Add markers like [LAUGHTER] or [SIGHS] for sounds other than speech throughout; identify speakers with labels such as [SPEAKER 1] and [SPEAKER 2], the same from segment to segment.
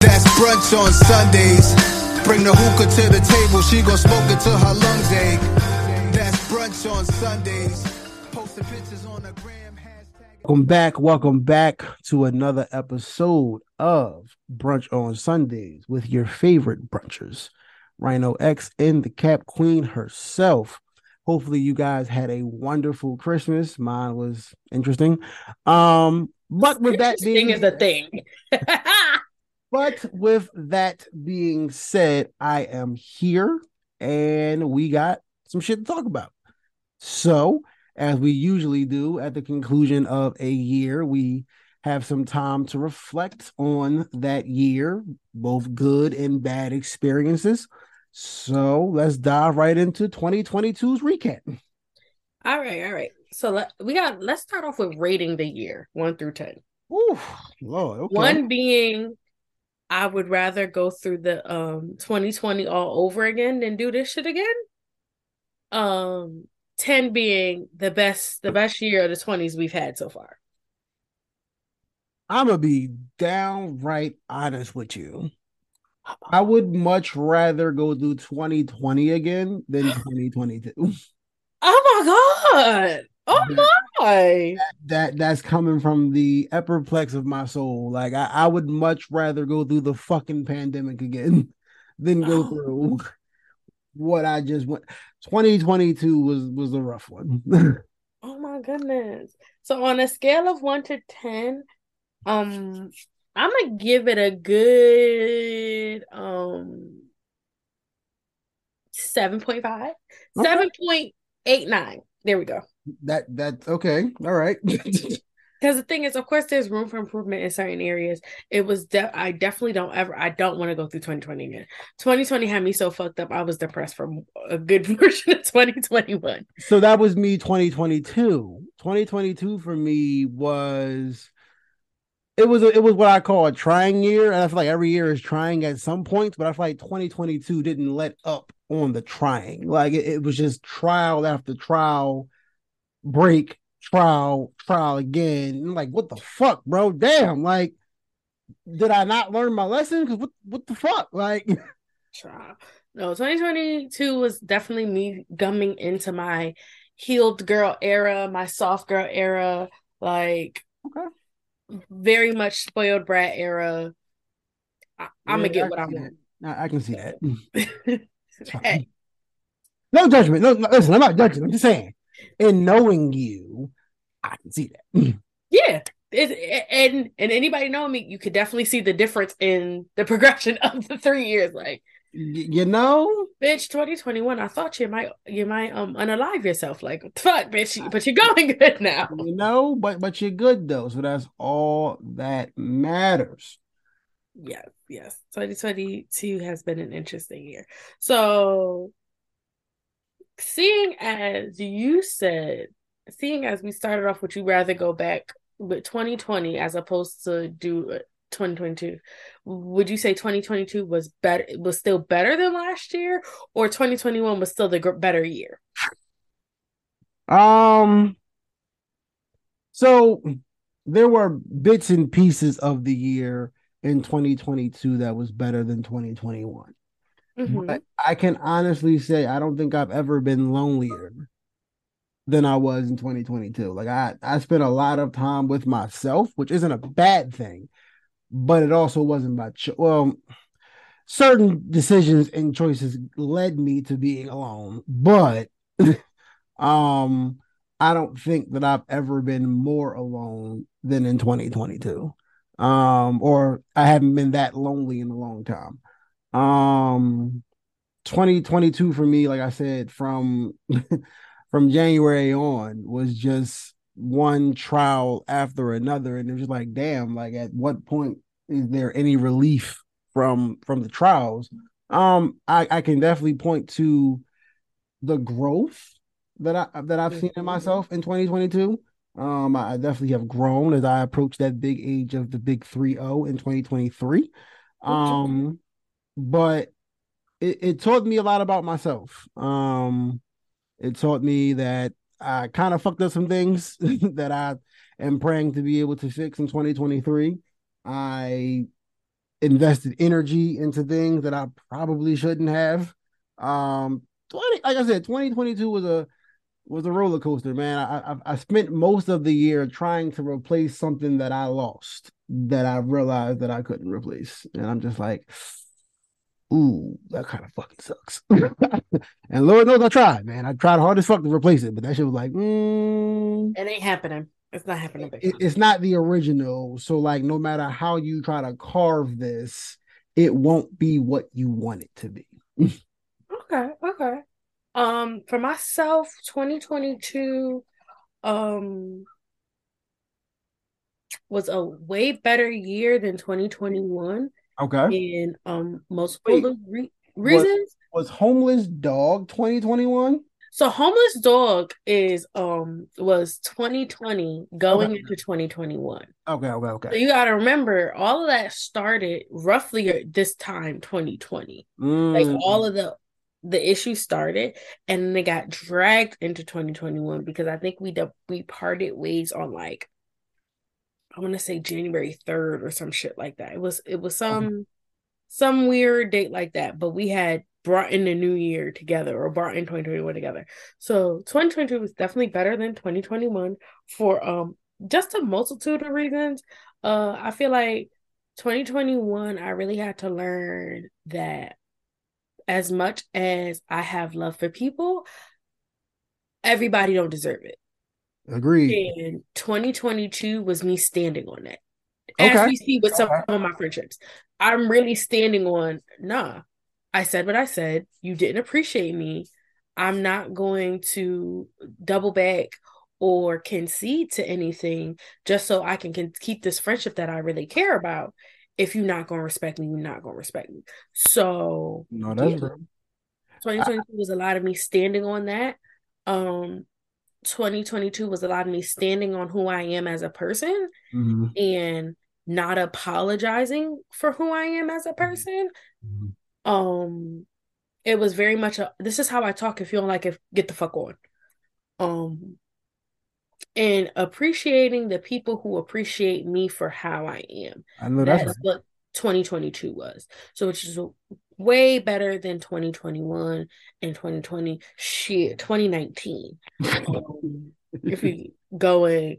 [SPEAKER 1] That's brunch on Sundays. Bring the hookah to the table. She gon' smoke it till her lungs ache. That's brunch on Sundays. Posting pictures on the gram. Hashtag.
[SPEAKER 2] Welcome back. Welcome back to another episode of Brunch on Sundays with your favorite brunchers, Rhino X and the Cap Queen herself. Hopefully, you guys had a wonderful Christmas. Mine was interesting. Um, but with that being
[SPEAKER 3] is a thing. [LAUGHS]
[SPEAKER 2] but with that being said, I am here and we got some shit to talk about. So, as we usually do at the conclusion of a year, we have some time to reflect on that year, both good and bad experiences. So, let's dive right into 2022's recap.
[SPEAKER 3] all right, all right. So let, we got. Let's start off with rating the year one through ten.
[SPEAKER 2] Ooh, Lord, okay.
[SPEAKER 3] One being, I would rather go through the um 2020 all over again than do this shit again. Um, ten being the best, the best year of the twenties we've had so far.
[SPEAKER 2] I'm gonna be downright honest with you. I would much rather go through 2020 again than 2022.
[SPEAKER 3] Oh my god! Oh my!
[SPEAKER 2] That that's coming from the epiplex of my soul. Like I, I would much rather go through the fucking pandemic again [LAUGHS] than go
[SPEAKER 3] Oh. [SIGHS]
[SPEAKER 2] through what I just went. 2022 was was a rough one. [LAUGHS]
[SPEAKER 3] Oh my goodness. So on a scale of one to ten, um, I'm gonna give it a good um seven point five.
[SPEAKER 2] Okay.
[SPEAKER 3] Seven point eight nine. There we go.
[SPEAKER 2] That that okay, all right. [LAUGHS]
[SPEAKER 3] Because the thing is, of course, there's room for improvement in certain areas. It was de- I definitely don't ever I don't want to go through 2020 again. 2020 had me so fucked up. I was depressed for a good [LAUGHS] portion of 2021.
[SPEAKER 2] so that was me 2022 2022 for me was it was a, it was what i call a trying year and i feel like every year is trying at some points but i feel like 2022 didn't let up on the trying like it, it was just trial after trial break trial trial again I'm like what the fuck bro damn like did i not learn my lesson because what, what the fuck like [LAUGHS]
[SPEAKER 3] Try. No, 2022 was definitely me gumming into my healed girl era, my soft girl era, like
[SPEAKER 2] Okay.
[SPEAKER 3] very much spoiled brat era. I, I'm gonna get what I want.
[SPEAKER 2] I, I can see that [LAUGHS]
[SPEAKER 3] Hey,
[SPEAKER 2] No judgment. No, no, listen, I'm not judging. I'm just saying, in knowing you, I can see that. [LAUGHS]
[SPEAKER 3] yeah. It, and and anybody know me, you could definitely see the difference in the [LAUGHS] progression of the three years. Like,
[SPEAKER 2] you know,
[SPEAKER 3] bitch, 2021, I thought you might you might um unalive yourself. Like, fuck, bitch, but you're going good now. [LAUGHS]
[SPEAKER 2] you know, but but you're good though, so that's all that matters.
[SPEAKER 3] Yes, yes. 2022 has been an interesting year. So, seeing as you said, seeing as we started off would you rather go back with 2020 as opposed to do uh, 2022, would you say 2022 was better was still better than last year or 2021 was still the better year?
[SPEAKER 2] Um, so there were bits and pieces of the year in 2022 that was better than 2021.
[SPEAKER 3] Mhm.
[SPEAKER 2] But I can honestly say I don't think I've ever been lonelier than I was in 2022. Like I, I spent a lot of time with myself, which isn't a bad thing, but it also wasn't my cho- well. Certain decisions and choices led me to being alone, but [LAUGHS] um, I don't think that I've ever been more alone than in 2022. Um, or I haven't been that lonely in a long time. Um 2022 for me, like I said, from [LAUGHS] from January on was just one trial after another. And it was just like, damn, like at what point is there any relief from from the trials? Um, I, I can definitely point to the growth that I that I've seen in
[SPEAKER 3] Mhm.
[SPEAKER 2] myself in 2022. Um, I definitely have grown as I approach that big age of the big 3-0 in 2023. Um, but it, it taught me a lot about myself. Um, it taught me that I kind of fucked up some things [LAUGHS] that I am praying to be able to fix in 2023. I invested energy into things that I probably shouldn't have. Um, 20, like I said, 2022 was a was a roller coaster, man. I, I I spent most of the year trying to replace something that I lost that I realized that I couldn't replace, and I'm just like, ooh, that kind of fucking sucks. [LAUGHS] and Lord knows I tried, man. I tried hard as fuck to replace it, but that shit was like, mm,
[SPEAKER 3] It ain't happening. It's not happening.
[SPEAKER 2] it- it's not the original. So like, no matter how you try to carve this, it won't be what you want it to be.
[SPEAKER 3] Okay, okay. Um, for myself, 2022 um was a way better year than 2021
[SPEAKER 2] Okay.
[SPEAKER 3] in um multiple
[SPEAKER 2] Wait,
[SPEAKER 3] re- reasons.
[SPEAKER 2] Was homeless dog 2021?
[SPEAKER 3] So homeless dog is um was 2020 going
[SPEAKER 2] Okay.
[SPEAKER 3] into 2021.
[SPEAKER 2] Okay, okay,
[SPEAKER 3] So
[SPEAKER 2] okay.
[SPEAKER 3] you got to remember all of that started roughly at this time 2020. Like
[SPEAKER 2] Mm,
[SPEAKER 3] all of the the issues started and then they got dragged into 2021 because I think we de- we parted ways on like I want to say January 3rd or some shit like that. It was it was some some weird date like that, but we had brought in the new year together or brought in 2021 together. So 2022 was definitely better than 2021 for um just a multitude of reasons. Uh I feel like 2021 I really had to learn that as much as I have love for people, everybody don't deserve it.
[SPEAKER 2] Agreed.
[SPEAKER 3] And 2022 was me standing on that. As
[SPEAKER 2] Okay.
[SPEAKER 3] we see with some
[SPEAKER 2] Okay.
[SPEAKER 3] of my friendships, I'm really standing on, nah, I said what I said. You didn't appreciate me. I'm not going to double back or concede to anything just so I can, can keep this friendship that I really care about. If you're not going to respect me, you're not going to respect me. So,
[SPEAKER 2] No, that's
[SPEAKER 3] yeah.
[SPEAKER 2] real.
[SPEAKER 3] 2022 was a lot of me standing on that. Um, 2022 was a lot of me standing on who I am as a person
[SPEAKER 2] Mhm,
[SPEAKER 3] and not apologizing for who I am as a person.
[SPEAKER 2] mhm.
[SPEAKER 3] Um, it was very much a this is how I talk if you don't like it, get the fuck on. Um, and appreciating the people who appreciate me for how I am.
[SPEAKER 2] I know that's
[SPEAKER 3] That's
[SPEAKER 2] right.
[SPEAKER 3] what 2022 was. So which is way better than 2021 and 2020 shit 2019. Um, [LAUGHS] if we going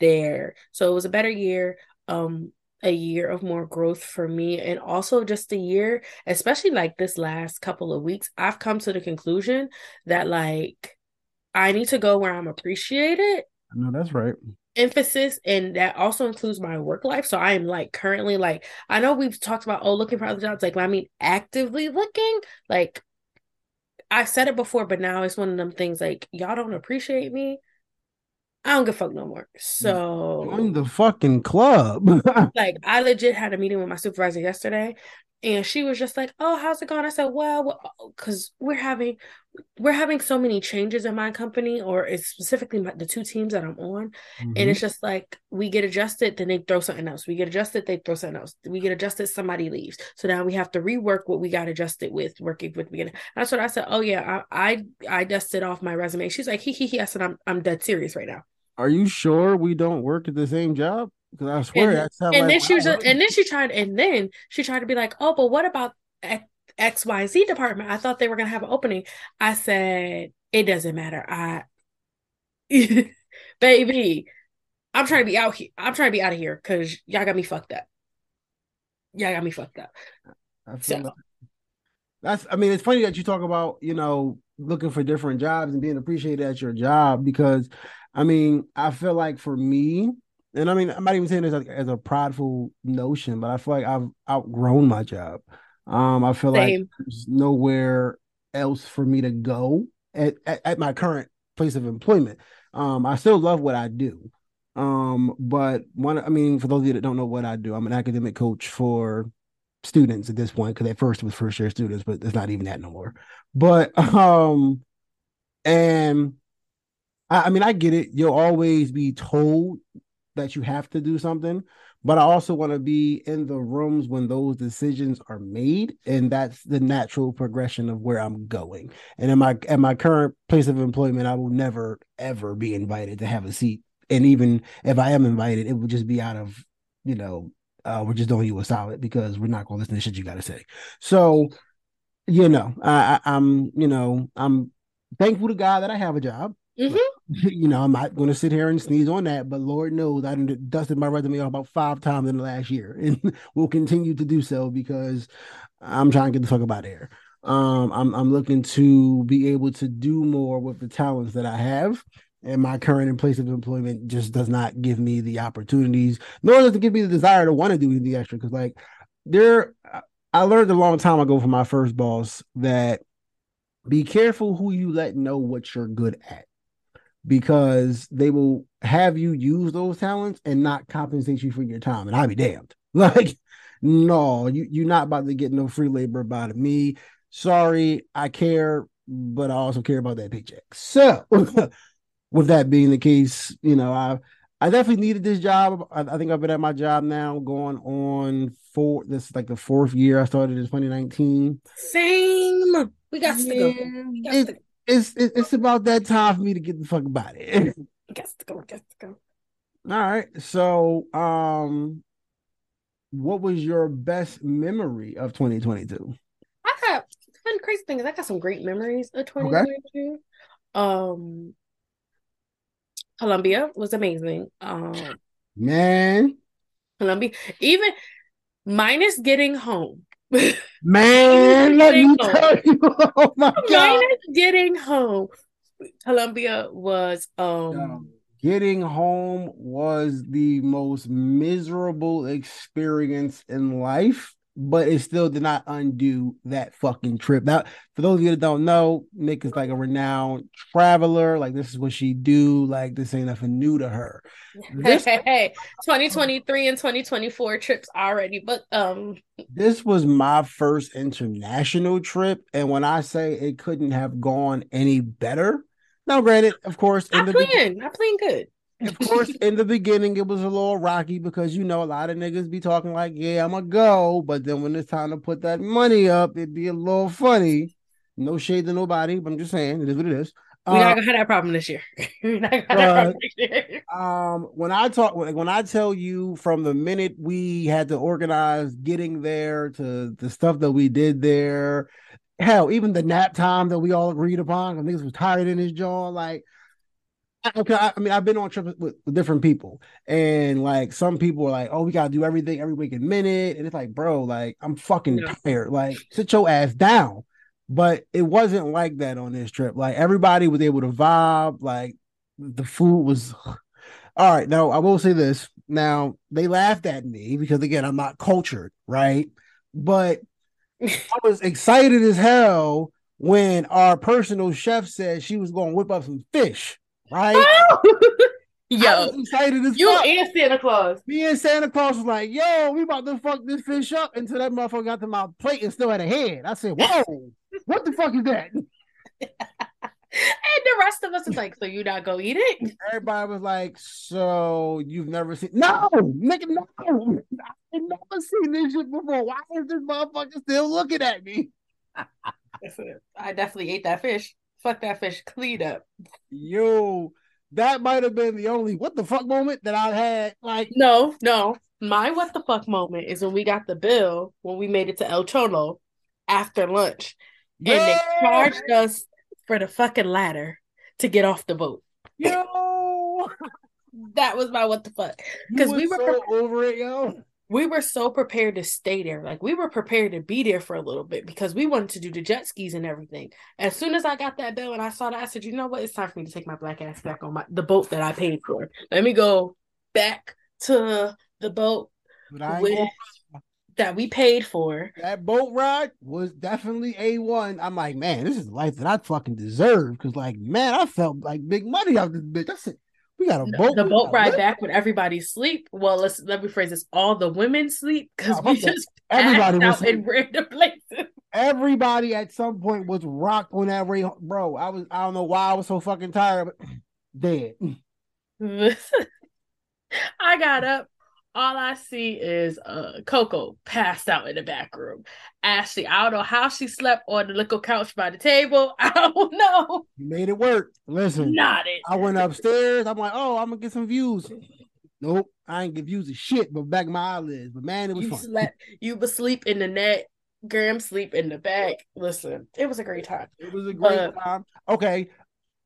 [SPEAKER 3] there. So it was a better year, um, a year of more growth for me, and also just a year, especially like this last couple of weeks, I've come to the conclusion that like I need to go where I'm appreciated
[SPEAKER 2] Know that's right.
[SPEAKER 3] emphasis and that also includes my work life so i am like currently like i know we've talked about oh looking for other jobs like i mean actively looking like i said it before but now it's one of them things like y'all don't appreciate me i don't give a fuck no more so
[SPEAKER 2] Join the fucking club. [LAUGHS]
[SPEAKER 3] like I legit had a meeting with my supervisor yesterday and she was just like, "Oh, how's it going?" I said, "Well, cuz we're having we're having so many changes in my company or it's specifically my, the two teams that I'm on and
[SPEAKER 2] Mhm.
[SPEAKER 3] it's just like we get adjusted then they throw something else. We get adjusted, they throw something else. We get adjusted, somebody leaves. So now we have to rework what we got adjusted with working with the beginning. That's what I said. Oh yeah, I I, I dusted off my resume. She's like, "He he he." I said, "I'm I'm dead serious right now."
[SPEAKER 2] Are you sure we don't work at the same job? Because I swear
[SPEAKER 3] And,
[SPEAKER 2] that's how.
[SPEAKER 3] and
[SPEAKER 2] like,
[SPEAKER 3] then she was and then she tried and then she tried to be like, oh, but what about XYZ department? I thought they were gonna have an opening. I said, it doesn't matter. I [LAUGHS] baby, I'm trying to be out here. I'm trying to be out of here because y'all got me fucked up. Y'all got me fucked up.
[SPEAKER 2] I
[SPEAKER 3] So
[SPEAKER 2] like- that's. I mean, it's funny that you talk about you know looking for different jobs and being appreciated at your job because, I mean, I feel like for me, and I mean, I'm not even saying this as, as a prideful notion, but I feel like I've outgrown my job. Um, I feel like there's nowhere else for me to go at, at, at my current place of employment. Um, I still love what I do. Um, but one, I mean, for those of you that don't know what I do, I'm an academic coach for students at this point because at first it was first year students, but it's not even that no more. But um, and I, I mean, I get it. You'll always be told that you have to do something, but I also want to be in the rooms when those decisions are made, and that's the natural progression of where I'm going. And in my at my current place of employment, I will never ever be invited to have a seat. And even if I am invited, it would just be out of you know uh, we're just doing you a solid because we're not going to listen to shit you got to say. So, you know, I, I, am you know, I'm thankful to God that I have a job.
[SPEAKER 3] Mm-hmm. [LAUGHS]
[SPEAKER 2] You know, I'm not going to sit here and sneeze on that, but Lord knows I dusted my resume off about five times in the last year, [LAUGHS] and will continue to do so because I'm trying to get the fuck about here. Um, I'm I'm looking to be able to do more with the talents that I have and my current place of employment just does not give me the opportunities, nor does it give me the desire to want to do anything extra. Because like there, I learned a long time ago from my first boss that be careful who you let know what you're good at, because they will have you use those talents and not compensate you for your time. And I'll be damned. [LAUGHS] Like, no, you you're not about to get no free labor about it. Me, sorry, I care, but I also care about that paycheck. So. [LAUGHS] with that being the case, you know, I I definitely needed this job. I, I, think I've been at my job now going on four. This is like the fourth year. I started in 2019.
[SPEAKER 3] Same. We got yeah, to go.
[SPEAKER 2] Got it, to go. It's it's about that time for me to get the fuck about it.
[SPEAKER 3] got to go. Got to go.
[SPEAKER 2] All right. So, um, what was your best memory of 2022?
[SPEAKER 3] I got fun crazy thing is I got some great memories of 2022. Okay. Um, Colombia was amazing. Um,
[SPEAKER 2] man,
[SPEAKER 3] Colombia, even minus getting home.
[SPEAKER 2] Man, let me home. tell you. [LAUGHS] Oh my god.
[SPEAKER 3] Getting home. Colombia was um
[SPEAKER 2] getting home was the most miserable experience in life but it still did not undo that fucking trip. Now, for those of you that don't know, Nick is like a renowned traveler. Like this is what she do. Like this ain't nothing new to her.
[SPEAKER 3] This, [LAUGHS] hey, hey, 2023 and 2024 trips already, but um,
[SPEAKER 2] this was my first international trip, and when I say it couldn't have gone any better. Now, granted, of course,
[SPEAKER 3] I plan. I plan good
[SPEAKER 2] of course, in the beginning, it was a little rocky because you know a lot of niggas be talking like, "Yeah, I'm gonna go," but then when it's time to put that money up, it'd be a little funny. No shade to nobody, but I'm just saying it is what it is.
[SPEAKER 3] We're uh, not gonna have that problem this year. [LAUGHS] We're not gonna have that problem next year.
[SPEAKER 2] Um, when I talk, when I tell you from the minute we had to organize getting there to the stuff that we did there, hell, even the nap time that we all agreed upon, I niggas was tired in his jaw, like okay, I, I, mean, I've been on trips with, with, different people, and like some people are like, "Oh, we gotta do everything every week and minute," and it's like, bro, like I'm fucking yeah. tired. Like, sit your ass down. But it wasn't like that on this trip. Like everybody was able to vibe. Like the food was. [SIGHS] All right, now I will say this. Now they laughed at me because again, I'm not cultured, right? But I [LAUGHS] was excited as hell when our personal chef said she was going to whip up some fish right? [LAUGHS]
[SPEAKER 3] Yo, excited as you fuck. and Santa Claus.
[SPEAKER 2] Me and Santa Claus was like, "Yo, we about to fuck this fish up." Until that motherfucker got to my plate and still had a head. I said, "Whoa, what the fuck is that?" [LAUGHS] and
[SPEAKER 3] the rest of us was like, "So you not go eat it?"
[SPEAKER 2] Everybody was like, "So you've never seen? No, nigga, no, I've never seen this shit before. Why is this motherfucker still looking at me?" [LAUGHS]
[SPEAKER 3] I definitely ate that fish. Fuck that fish clean up.
[SPEAKER 2] Yo, that might have been the only what the fuck moment that I had. Like,
[SPEAKER 3] no, no. My what the fuck moment is when we got the bill when we made it to El Cholo after lunch. And they charged us for the fucking ladder to get off the boat.
[SPEAKER 2] Yo, [LAUGHS]
[SPEAKER 3] that was my what the fuck. Because we were
[SPEAKER 2] so over it, yo
[SPEAKER 3] we were so prepared to stay there. Like we were prepared to be there for a little bit because we wanted to do the jet skis and everything. As soon as I got that bill and I saw that, I said, you know what? It's time for me to take my black ass back on my the boat that I paid for. Let me go back to the boat with, that we paid for.
[SPEAKER 2] That boat ride was definitely A1. I'm like, man, this is the life that I fucking deserve. Cause like, man, I felt like big money out this bitch. That's it. We got a boat.
[SPEAKER 3] The boat ride back when everybody sleep. Well, let's let me phrase this: all the women sleep because we just [LAUGHS] everybody was in random places.
[SPEAKER 2] Everybody at some point was rocked on that way, bro. I was I don't know why I was so fucking tired, but [CLEARS THROAT] dead. [LAUGHS]
[SPEAKER 3] I got up all I see is uh Coco passed out in the back room. Ashley, I don't know how she slept on the little couch by the table. [LAUGHS] I don't know.
[SPEAKER 2] You made it work. Listen,
[SPEAKER 3] not it.
[SPEAKER 2] I went upstairs. I'm like, oh, I'm gonna get some views. Nope, I ain't views a shit, but back of my eyelids. But man, it was
[SPEAKER 3] You
[SPEAKER 2] fun.
[SPEAKER 3] slept. You would sleep in the net. Graham sleep in the back. Listen, it was a great time.
[SPEAKER 2] It was a great
[SPEAKER 3] Uh,
[SPEAKER 2] time. Okay,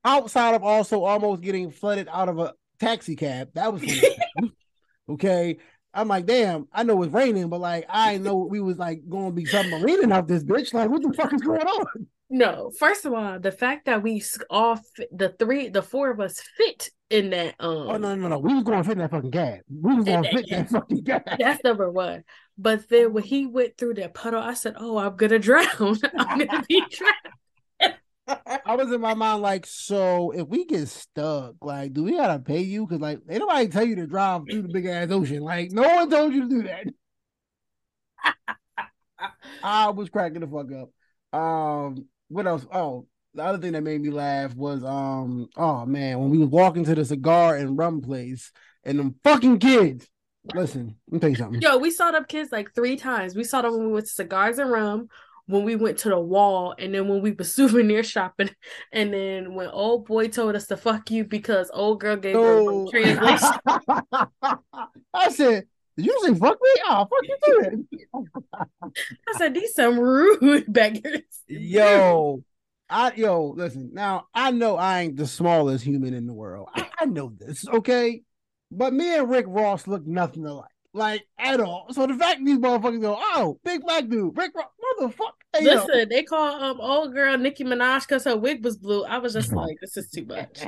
[SPEAKER 2] outside of also almost getting flooded out of a taxi cab, that was. [LAUGHS] okay. I'm like, damn, I know it's raining, but like, I know we was like going to be submarining out this bitch. Like, what the fuck is going on?
[SPEAKER 3] No, first of all, the fact that we all the three, the four of us fit in that. Um,
[SPEAKER 2] Oh no, no, no, we was going to fit in that fucking cab. We was going to fit that fucking cab.
[SPEAKER 3] That's number one. But then when he went through that puddle, I said, "Oh, I'm gonna drown. [LAUGHS] I'm gonna be [LAUGHS] drowned." [LAUGHS]
[SPEAKER 2] I was in my mind like, so if we get stuck, like, do we gotta pay you? Because like, ain't nobody tell you to drive through the big ass ocean. Like, no one told you to do that. [LAUGHS] I was cracking the fuck up. Um, what else? Oh, the other thing that made me laugh was um, oh man, when we was walking to the cigar and rum place, and them fucking kids. Listen, let me tell you something.
[SPEAKER 3] Yo, we saw them kids like three times. We saw them when we went to cigars and rum, when we went to the wall, and then when we were [LAUGHS] souvenir shopping, and then when old boy told us to fuck you because old girl gave her translation. [LAUGHS]
[SPEAKER 2] I said, you say fuck me? Oh, fuck you too. [LAUGHS]
[SPEAKER 3] I said, "These some rude beggars."
[SPEAKER 2] Yo, I yo, listen. Now I know I ain't the smallest human in the world. I, I know this, okay? But me and Rick Ross look nothing alike, like at all. So the fact these motherfuckers go, oh, big black dude, Rick Ross, motherfucker. Hey, yo.
[SPEAKER 3] Listen, they call um old girl Nicki Minaj because her wig was blue. I was just [LAUGHS] like, "This is too much.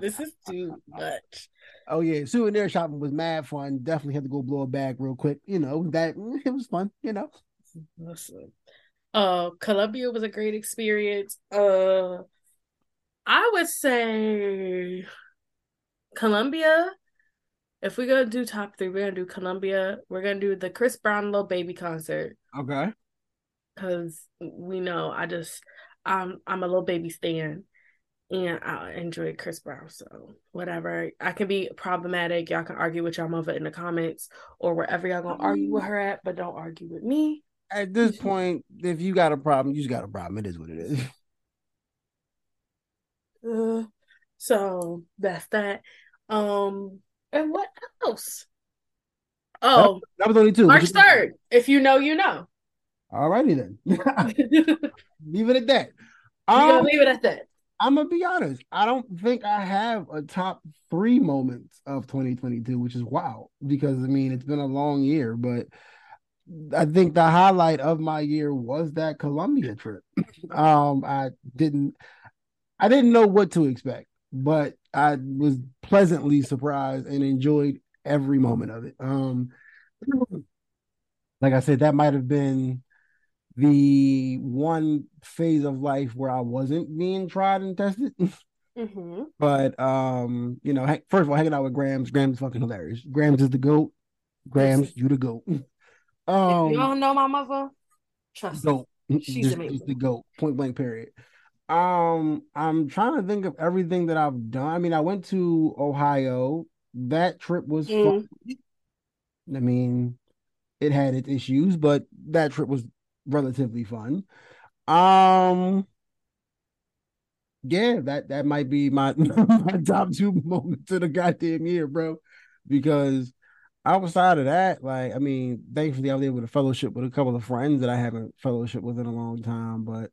[SPEAKER 3] This is too much."
[SPEAKER 2] oh yeah, souvenir shopping was mad fun. Definitely had to go blow a bag real quick. You know that it was fun. You know.
[SPEAKER 3] Listen, uh, Colombia was a great experience. Uh, I would say Colombia. If we're gonna do top three, we're gonna do Colombia. We're gonna do the Chris Brown Lil Baby concert
[SPEAKER 2] Okay.
[SPEAKER 3] because we know I just I'm I'm a Lil Baby stan. And I enjoy Chris Brown, so whatever. I can be problematic. Y'all can argue with y'all mother in the comments or wherever y'all gonna argue with her at, but don't argue with me.
[SPEAKER 2] At this point, if you got a problem, you just got a problem. It is what it is. [LAUGHS]
[SPEAKER 3] Uh, so that's that. Um, and what else? Oh,
[SPEAKER 2] That was only two.
[SPEAKER 3] March third. If you know, you know. [LAUGHS]
[SPEAKER 2] All righty then. [LAUGHS] Leave it at that. Um,
[SPEAKER 3] leave it at that.
[SPEAKER 2] I'm gonna be honest. I don't think I have a top three moments of 2022, which is wild because I mean it's been a long year, but I think the highlight of my year was that Colombia trip. [CLEARS THROAT] um, I didn't, I didn't know what to expect, but I was pleasantly surprised and enjoyed every moment of it. Um, like I said, that might have been the one phase of life where I wasn't being tried and tested. [LAUGHS]
[SPEAKER 3] Mm-hmm.
[SPEAKER 2] but um, you know, first of all, hanging out with Grams, Grams is fucking hilarious. Grams is the goat. Grams, you the goat. [LAUGHS] Um,
[SPEAKER 3] you don't know my mother, trust me. She's
[SPEAKER 2] Just-
[SPEAKER 3] amazing.
[SPEAKER 2] just the goat. Point blank. Period. Um, I'm trying to think of everything that I've done. I mean, I went to Ohio. That trip was fun. I mean, it had its issues, but that trip was relatively fun. Um, yeah, that that might be my [LAUGHS] my top two [LAUGHS] moments of the goddamn year, bro. Because outside of that, like, I mean, thankfully I was able to fellowship with a couple of friends that I haven't fellowship with in a long time. But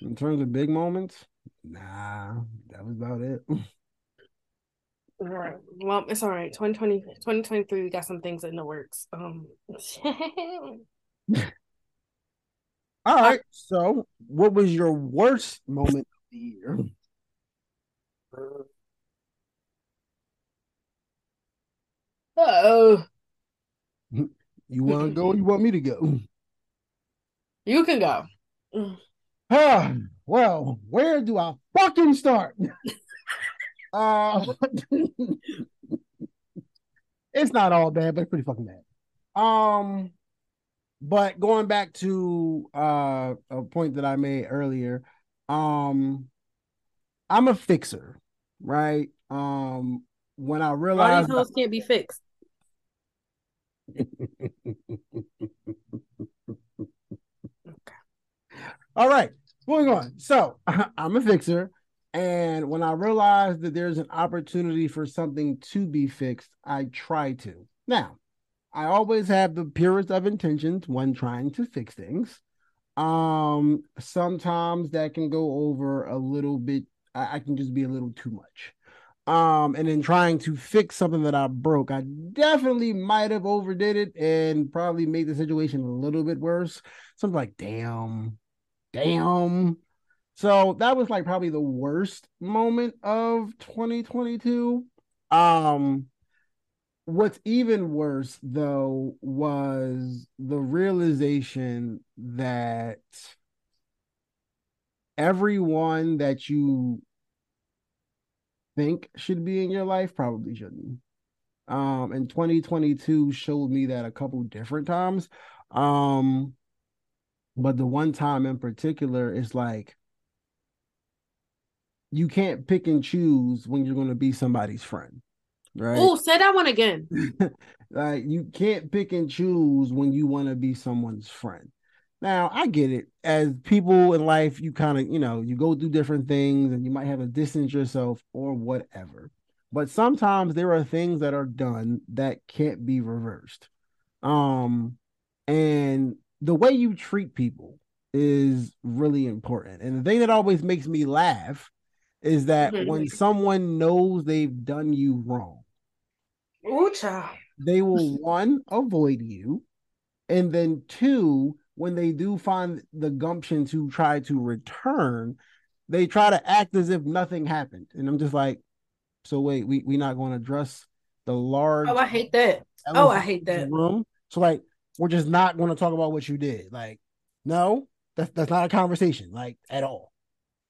[SPEAKER 2] in terms of big moments, nah, that was about it.
[SPEAKER 3] All [LAUGHS] right. Well, it's all right. 2020, 2023, we got some things in the works. Um, [LAUGHS]
[SPEAKER 2] All right. So, what was your worst moment of the year?
[SPEAKER 3] oh,
[SPEAKER 2] You want to go? Or you want me to go?
[SPEAKER 3] you can go.
[SPEAKER 2] Ah, [SIGHS] well, where do I fucking start? [LAUGHS] uh, [LAUGHS] it's not all bad, but it's pretty fucking bad. Um, but going back to uh a point that I made earlier, um, I'm a fixer, right? Um, when I
[SPEAKER 3] All
[SPEAKER 2] realized
[SPEAKER 3] these hoes can't be fixed. [LAUGHS]
[SPEAKER 2] All right, moving on. So [LAUGHS] I'm a fixer, And when I realize that there's an opportunity for something to be fixed, I try to. Now, I always have the purest of intentions when trying to fix things. Um, sometimes that can go over a little bit. I, I can just be a little too much. Um, and in trying to fix something that I broke, I definitely might have overdid it and probably made the situation a little bit worse. So I'm like, damn, damn. So that was like probably the worst moment of 2022. Um, what's even worse though was the realization that everyone that you think should be in your life probably shouldn't. Um, and 2022 showed me that a couple different times. Um, but the one time in particular is like you can't pick and choose when you're going to be somebody's friend. Right.
[SPEAKER 3] Oh, say that one again. [LAUGHS]
[SPEAKER 2] like you can't pick and choose when you want to be someone's friend. Now, I get it. As people in life, you kind of, you know, you go through different things and you might have to distance yourself or whatever. But sometimes there are things that are done that can't be reversed. Um, and the way you treat people is really important. And the thing that always makes me laugh is that mm-hmm. when someone knows they've done you wrong,
[SPEAKER 3] Ooh,
[SPEAKER 2] they will one avoid you, and then two, when they do find the gumption to try to return, they try to act as if nothing happened. And I'm just like, so wait, we we not going to address the large.
[SPEAKER 3] Oh, I hate that. Oh, I hate that
[SPEAKER 2] room. So like, we're just not going to talk about what you did. Like, no, that's that's not a conversation, like at all.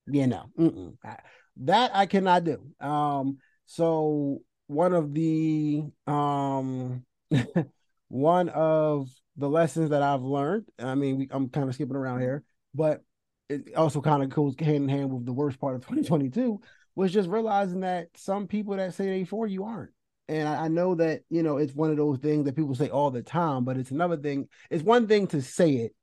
[SPEAKER 2] You know, I, that I cannot do. Um, so one of the um [LAUGHS] one of the lessons that I've learned, I mean, we, I'm kind of skipping around here, but it also kind of goes hand in hand with the worst part of [LAUGHS] 2022 was just realizing that some people that say they for you aren't. And I, I know that, you know, it's one of those things that people say all the time, but it's another thing. It's one thing to say it,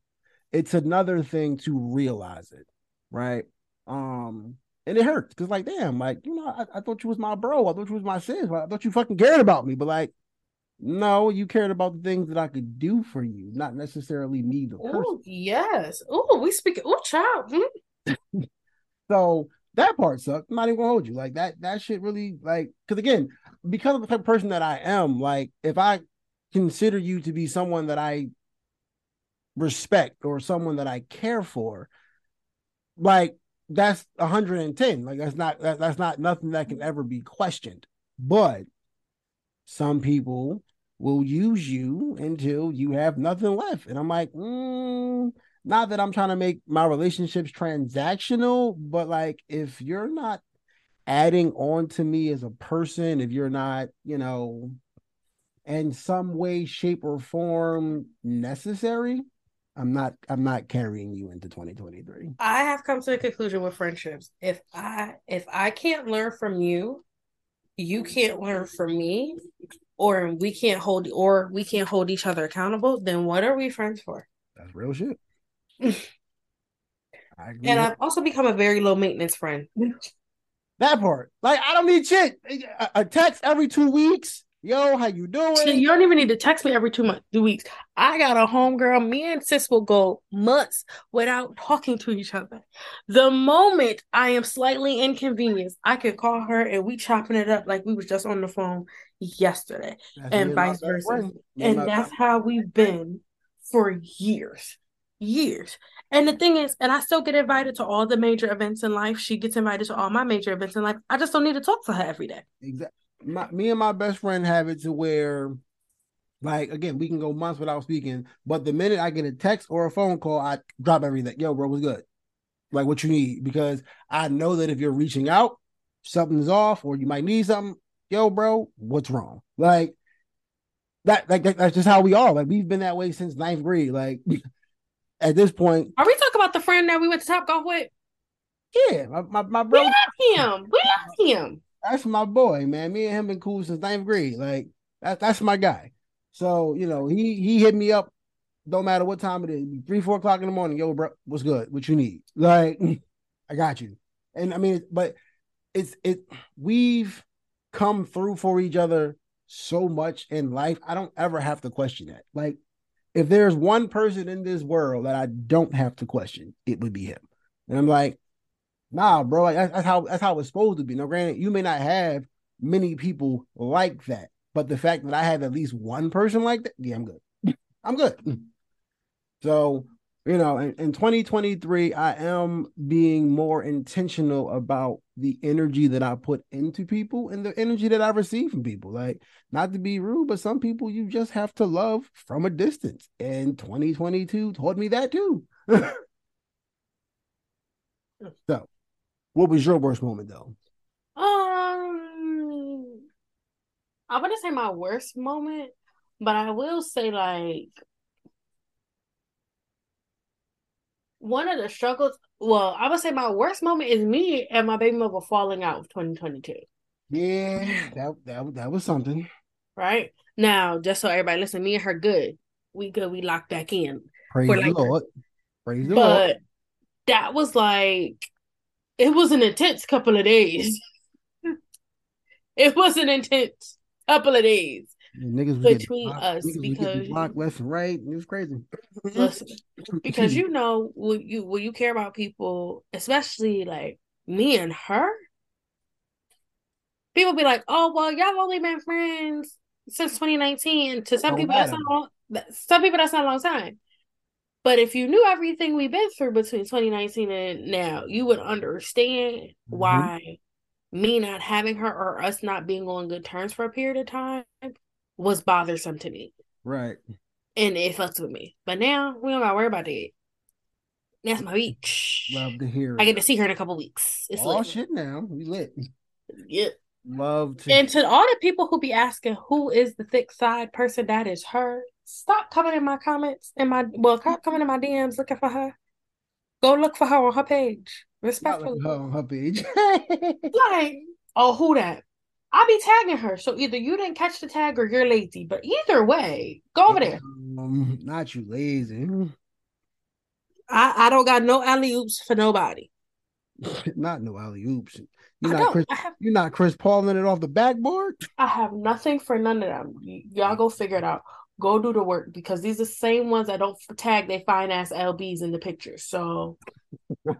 [SPEAKER 2] it's another thing to realize it. Right. Um, and it hurts because, like, damn, like, you know, I, I, thought you was my bro. I thought you was my sis. I thought you fucking cared about me. But, like, no, you cared about the things that I could do for you, not necessarily me, the person.
[SPEAKER 3] Yes. Oh, we speak. Oh, child.
[SPEAKER 2] Hmm? [LAUGHS] so that part sucked. I'm not even gonna hold you. Like that, that shit really, like, because again, because of the type of person that I am, like, if I consider you to be someone that I respect or someone that I care for, like that's 110 like that's not that, that's not nothing that can ever be questioned but some people will use you until you have nothing left and i'm like mm, not that i'm trying to make my relationships transactional but like if you're not adding on to me as a person if you're not you know in some way shape or form necessary I'm not I'm not carrying you into 2023. I
[SPEAKER 3] have come to the conclusion with friendships. If I if I can't learn from you, you can't learn from me, or we can't hold or we can't hold each other accountable, then what are we friends for?
[SPEAKER 2] That's real shit. [LAUGHS]
[SPEAKER 3] and I've also become a very low maintenance friend. [LAUGHS]
[SPEAKER 2] that part. Like I don't need shit. A, text every two weeks Yo, how you doing?
[SPEAKER 3] You don't even need to text me every two months, two weeks. I got a homegirl. Me and sis will go months without talking to each other. The moment I am slightly inconvenienced, I can call her and we chopping it up like we was just on the phone yesterday, that's and vice versa. And that's how we've been for years, years. And the thing is, and I still get invited to all the major events in life. She gets invited to all my major events in life. I just don't need to talk to her every day.
[SPEAKER 2] Exactly my me and my best friend have it to where like again, we can go months without speaking, but the minute I get a text or a phone call, I drop everything. Yo, bro, what's good? Like what you need because I know that if you're reaching out, something's off, or you might need something. Yo, bro, what's wrong? Like that, like that, that's just how we are. Like we've been that way since ninth grade. Like [LAUGHS] at this point,
[SPEAKER 3] are we talking about the friend that we went to Top Golf with?
[SPEAKER 2] Yeah, my my, my bro.
[SPEAKER 3] We love him. We love him
[SPEAKER 2] that's my boy, man. Me and him been cool since ninth grade. Like that, that's my guy. So you know, he he hit me up. Don't matter what time it is, three four o'clock in the morning. Yo, bro, what's good? What you need? Like, [LAUGHS] I got you. And I mean, but it's it we've come through for each other so much in life. I don't ever have to question that. Like, if there's one person in this world that I don't have to question, it would be him. And I'm like, nah, bro, like, that's, that's how that's how it's supposed to be. Now, granted, you may not have many people like that, but the fact that I have at least one person like that, yeah, I'm good. [LAUGHS] I'm good. So you know, in, in 2023, I am being more intentional about the energy that I put into people and the energy that I receive from people. Like, not to be rude, but some people you just have to love from a distance. And 2022 taught me that too. [LAUGHS] so, what was your worst moment though?
[SPEAKER 3] Um, I wouldn't say my worst moment, but I will say like one of the struggles. Well, I would say my worst moment is me and my baby mother falling out of 2022.
[SPEAKER 2] Yeah, that that that was something.
[SPEAKER 3] Right now, just so everybody listen, me and her good. We good. We locked back in.
[SPEAKER 2] Praise the
[SPEAKER 3] like-
[SPEAKER 2] Lord. Praise the Lord.
[SPEAKER 3] but that was like it was an intense couple of days. [LAUGHS] it was an intense couple of days.
[SPEAKER 2] Niggas
[SPEAKER 3] between
[SPEAKER 2] blocked-
[SPEAKER 3] us
[SPEAKER 2] niggas
[SPEAKER 3] because-
[SPEAKER 2] blocked left and right. It was crazy.
[SPEAKER 3] Listen, [LAUGHS] because you know when you when you care about people, especially like me and her, people be like, "Oh, well, y'all only been friends since 2019." To some
[SPEAKER 2] Don't
[SPEAKER 3] people, that's not long. Some people, that's not a long time. But if you knew everything we've been through between 2019 and now, you would understand
[SPEAKER 2] Mm-hmm.
[SPEAKER 3] why me not having her or us not being on good terms for a period of time was bothersome to me
[SPEAKER 2] right.
[SPEAKER 3] and it fucks with me. But now we don't gotta worry about that. That's my beach.
[SPEAKER 2] Love to hear
[SPEAKER 3] I get to see her in a couple weeks. It's
[SPEAKER 2] oh
[SPEAKER 3] lit.
[SPEAKER 2] shit now. We lit.
[SPEAKER 3] Yeah.
[SPEAKER 2] Love to
[SPEAKER 3] And to all the people who be asking who is the thick side person, that is her. Stop coming in my comments and my well, stop coming in my DMs looking for her. Go look for her on her page. Respectfully.
[SPEAKER 2] her on her page. [LAUGHS]
[SPEAKER 3] Like, oh, who that? I be tagging her. So either you didn't catch the tag or you're lazy. But either way, go over there.
[SPEAKER 2] Um, not you lazy.
[SPEAKER 3] I, I don't got no alley oops for nobody. [LAUGHS]
[SPEAKER 2] not no alley oops. You're not
[SPEAKER 3] don't.
[SPEAKER 2] Chris.
[SPEAKER 3] Have
[SPEAKER 2] You're not Chris Pauling it off the backboard.
[SPEAKER 3] I have nothing for none of them. Y- y'all go figure it out. Go do the work because these are the same ones that don't tag they fine ass LBs in the pictures. So [LAUGHS]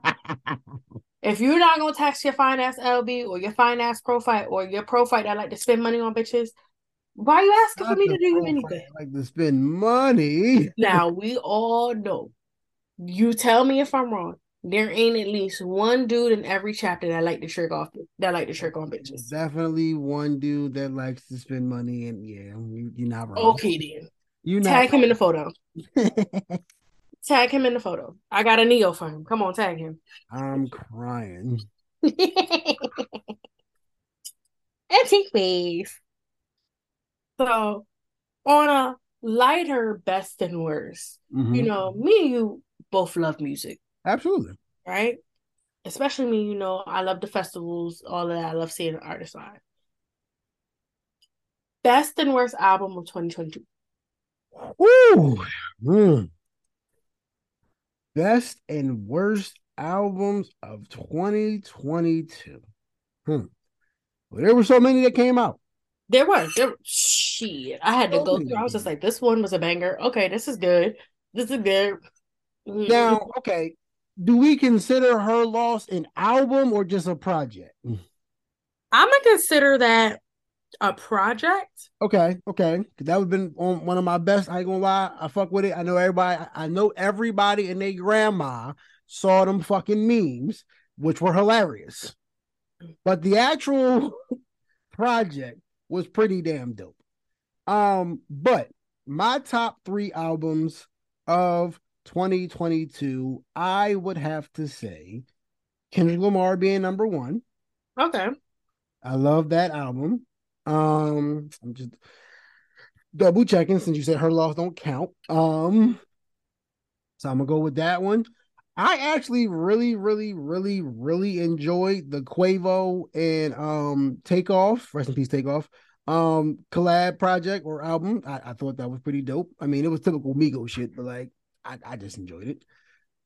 [SPEAKER 3] if you're not gonna tax your fine ass LB or your fine ass profile or your profile that like to spend money on bitches, why are you asking for me to do anything?
[SPEAKER 2] Like to spend money.
[SPEAKER 3] Now we all know. You tell me if I'm wrong. There ain't at least one dude in every chapter that like to trick off that like to trick on
[SPEAKER 2] There's
[SPEAKER 3] bitches.
[SPEAKER 2] definitely one dude that likes to spend money, and yeah, you, you're not wrong.
[SPEAKER 3] Okay then.
[SPEAKER 2] you
[SPEAKER 3] Tag
[SPEAKER 2] not.
[SPEAKER 3] him in the photo. [LAUGHS] Tag him in the photo. I got a Neo for him. Come on, tag him.
[SPEAKER 2] I'm crying. [LAUGHS]
[SPEAKER 3] Antique face. So, on a lighter best and worst, you
[SPEAKER 2] Mhm.
[SPEAKER 3] know, me and you both love music,
[SPEAKER 2] Absolutely.
[SPEAKER 3] right? Especially me, you know, I love the festivals, all of that. I love seeing the artists live. Best and worst album of 2022.
[SPEAKER 2] Woo! Mm. Best and worst albums of 2022. Hmm. Well, there were so many that came out.
[SPEAKER 3] There were, there shit. I had to
[SPEAKER 2] So
[SPEAKER 3] go
[SPEAKER 2] many.
[SPEAKER 3] through. I was just like, this one was a banger. Okay, this is good. This is good. Mm,
[SPEAKER 2] Now, okay, do we consider her loss an album or just a project?
[SPEAKER 3] I'm gonna consider that a project.
[SPEAKER 2] Okay, okay. That would have been on one of my best. I ain't gonna lie. I fuck with it. I know everybody. I know everybody and their grandma saw them fucking memes, which were hilarious. But the actual [LAUGHS] project was pretty damn dope. Um, but my top three albums of 2022, I would have to say Kendrick Lamar being number one.
[SPEAKER 3] Okay.
[SPEAKER 2] I love that album. Um, I'm just double checking since you said her loss don't count. Um, so I'm gonna go with that one. I actually really, really, really, really enjoyed the Quavo and um Takeoff, rest in peace, Takeoff, um collab project or album. I, I thought that was pretty dope. I mean, it was typical Migo shit, but like I, I just enjoyed it.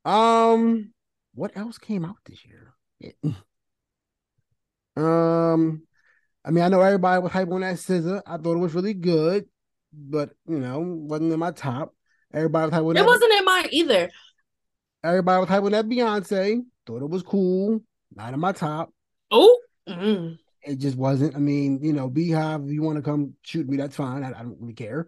[SPEAKER 2] Um, what else came out this year? [LAUGHS] Um, I mean, I know everybody was hype on that SZA. I thought it was really good, but you know, wasn't in my top. Everybody was hype on
[SPEAKER 3] It
[SPEAKER 2] that.
[SPEAKER 3] wasn't in mine either.
[SPEAKER 2] Everybody was hype on that Beyonce. Thought it was cool. Not in my top.
[SPEAKER 3] Oh, mm.
[SPEAKER 2] It just wasn't. I mean, you know, Beyhive, if you want to come shoot me, that's fine. I, I don't really care.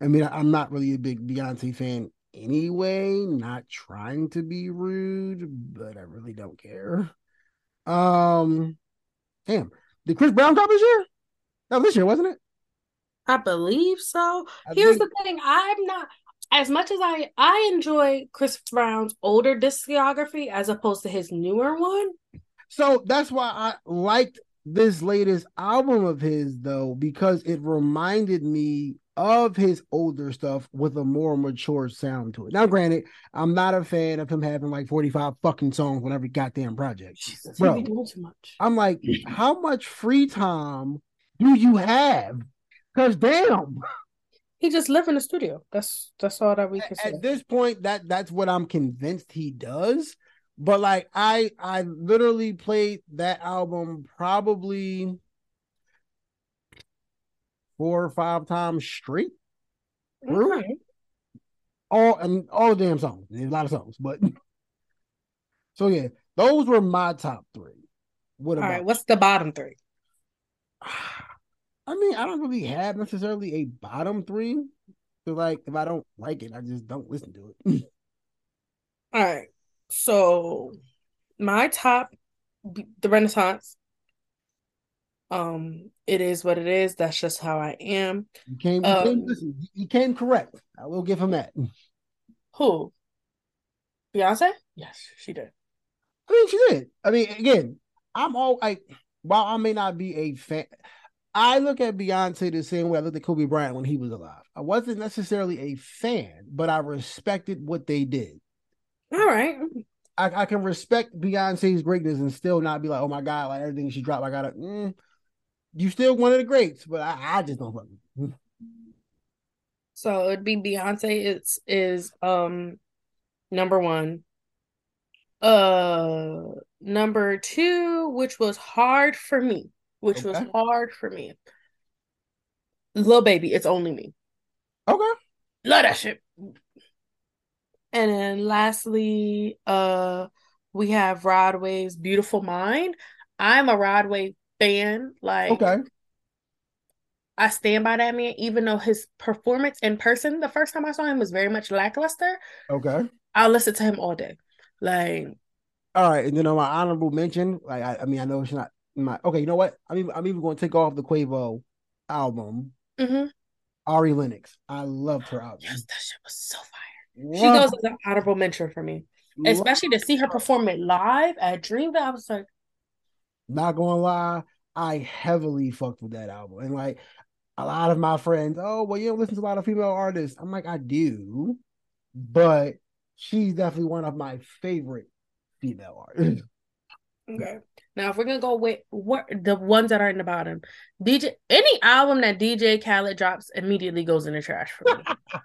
[SPEAKER 2] I mean, I, I'm not really a big Beyonce fan anyway. Not trying to be rude, but I really don't care. Um, damn. Did Chris Brown drop this year? That was this year, wasn't it?
[SPEAKER 3] I believe so.
[SPEAKER 2] I
[SPEAKER 3] Here's
[SPEAKER 2] think-
[SPEAKER 3] the thing: I'm not as much as I I enjoy Chris Brown's older discography as opposed to his newer one.
[SPEAKER 2] So that's why I liked this latest album of his though, because it reminded me of his older stuff with a more mature sound to it. Now, granted, I'm not a fan of him having like 45 fucking songs on every goddamn project.
[SPEAKER 3] Jesus,
[SPEAKER 2] Bro.
[SPEAKER 3] he be doing too much.
[SPEAKER 2] I'm like, how much free time do you have? Because damn,
[SPEAKER 3] He just live in the studio. That's that's all that we can say.
[SPEAKER 2] at this point, that that's what I'm convinced he does. But like I I literally played that album probably four or five times straight. through.
[SPEAKER 3] Okay.
[SPEAKER 2] All and all the damn songs. There's a lot of songs, but [LAUGHS] so yeah, those were my top three. What
[SPEAKER 3] All right. What's the bottom three? [SIGHS]
[SPEAKER 2] I mean, I don't really have necessarily a bottom three. So like if I don't like it, I just don't listen to it. [LAUGHS]
[SPEAKER 3] All right. So my top, the Renaissance. Um, it is what it is. That's just how I am.
[SPEAKER 2] You came, you came
[SPEAKER 3] Um,
[SPEAKER 2] listen, you came correct. I will give him that.
[SPEAKER 3] Who? Beyonce? Yes, she did.
[SPEAKER 2] I mean, she did. I mean, again, I'm all like, while I may not be a fan, I look at Beyonce the same way I looked at Kobe Bryant when he was alive. I wasn't necessarily a fan, but I respected what they did.
[SPEAKER 3] All right.
[SPEAKER 2] I, I can respect Beyonce's greatness and still not be like, oh my god, like everything she dropped, I gotta. Mm, you still one of the greats, but I, I just don't fuck with. [LAUGHS]
[SPEAKER 3] So it'd be Beyonce is is um number one. Uh number two, which was hard for me, which was hard for me. Lil Baby, it's only me.
[SPEAKER 2] Okay.
[SPEAKER 3] Love that shit. And then lastly, uh we have Rod Wave's Beautiful Mind. I'm a Rod Fan. Like
[SPEAKER 2] Okay.
[SPEAKER 3] I stand by that man, even though his performance in person the first time I saw him was very much lackluster.
[SPEAKER 2] Okay.
[SPEAKER 3] I'll listen to him all day. Like,
[SPEAKER 2] All right, and then on my honorable mention, like I, I mean, I know it's not my okay. You know what? I'm even, I'm even going to take off the Quavo album.
[SPEAKER 3] mhm.
[SPEAKER 2] Ari Lennox. I loved her album.
[SPEAKER 3] yes, that shit was so fire. She goes as an honorable mention for me, especially to see her perform it live at Dreamville. I was like,
[SPEAKER 2] Not gonna lie, I heavily fucked with that album, and like a lot of my friends, oh well, you don't listen to a lot of female artists. I'm like, I do, but she's definitely one of my favorite female artists. [LAUGHS]
[SPEAKER 3] okay. Now, if we're gonna go with what the ones that are in the bottom, DJ, any album that DJ Khaled drops immediately goes in the trash for me. [LAUGHS]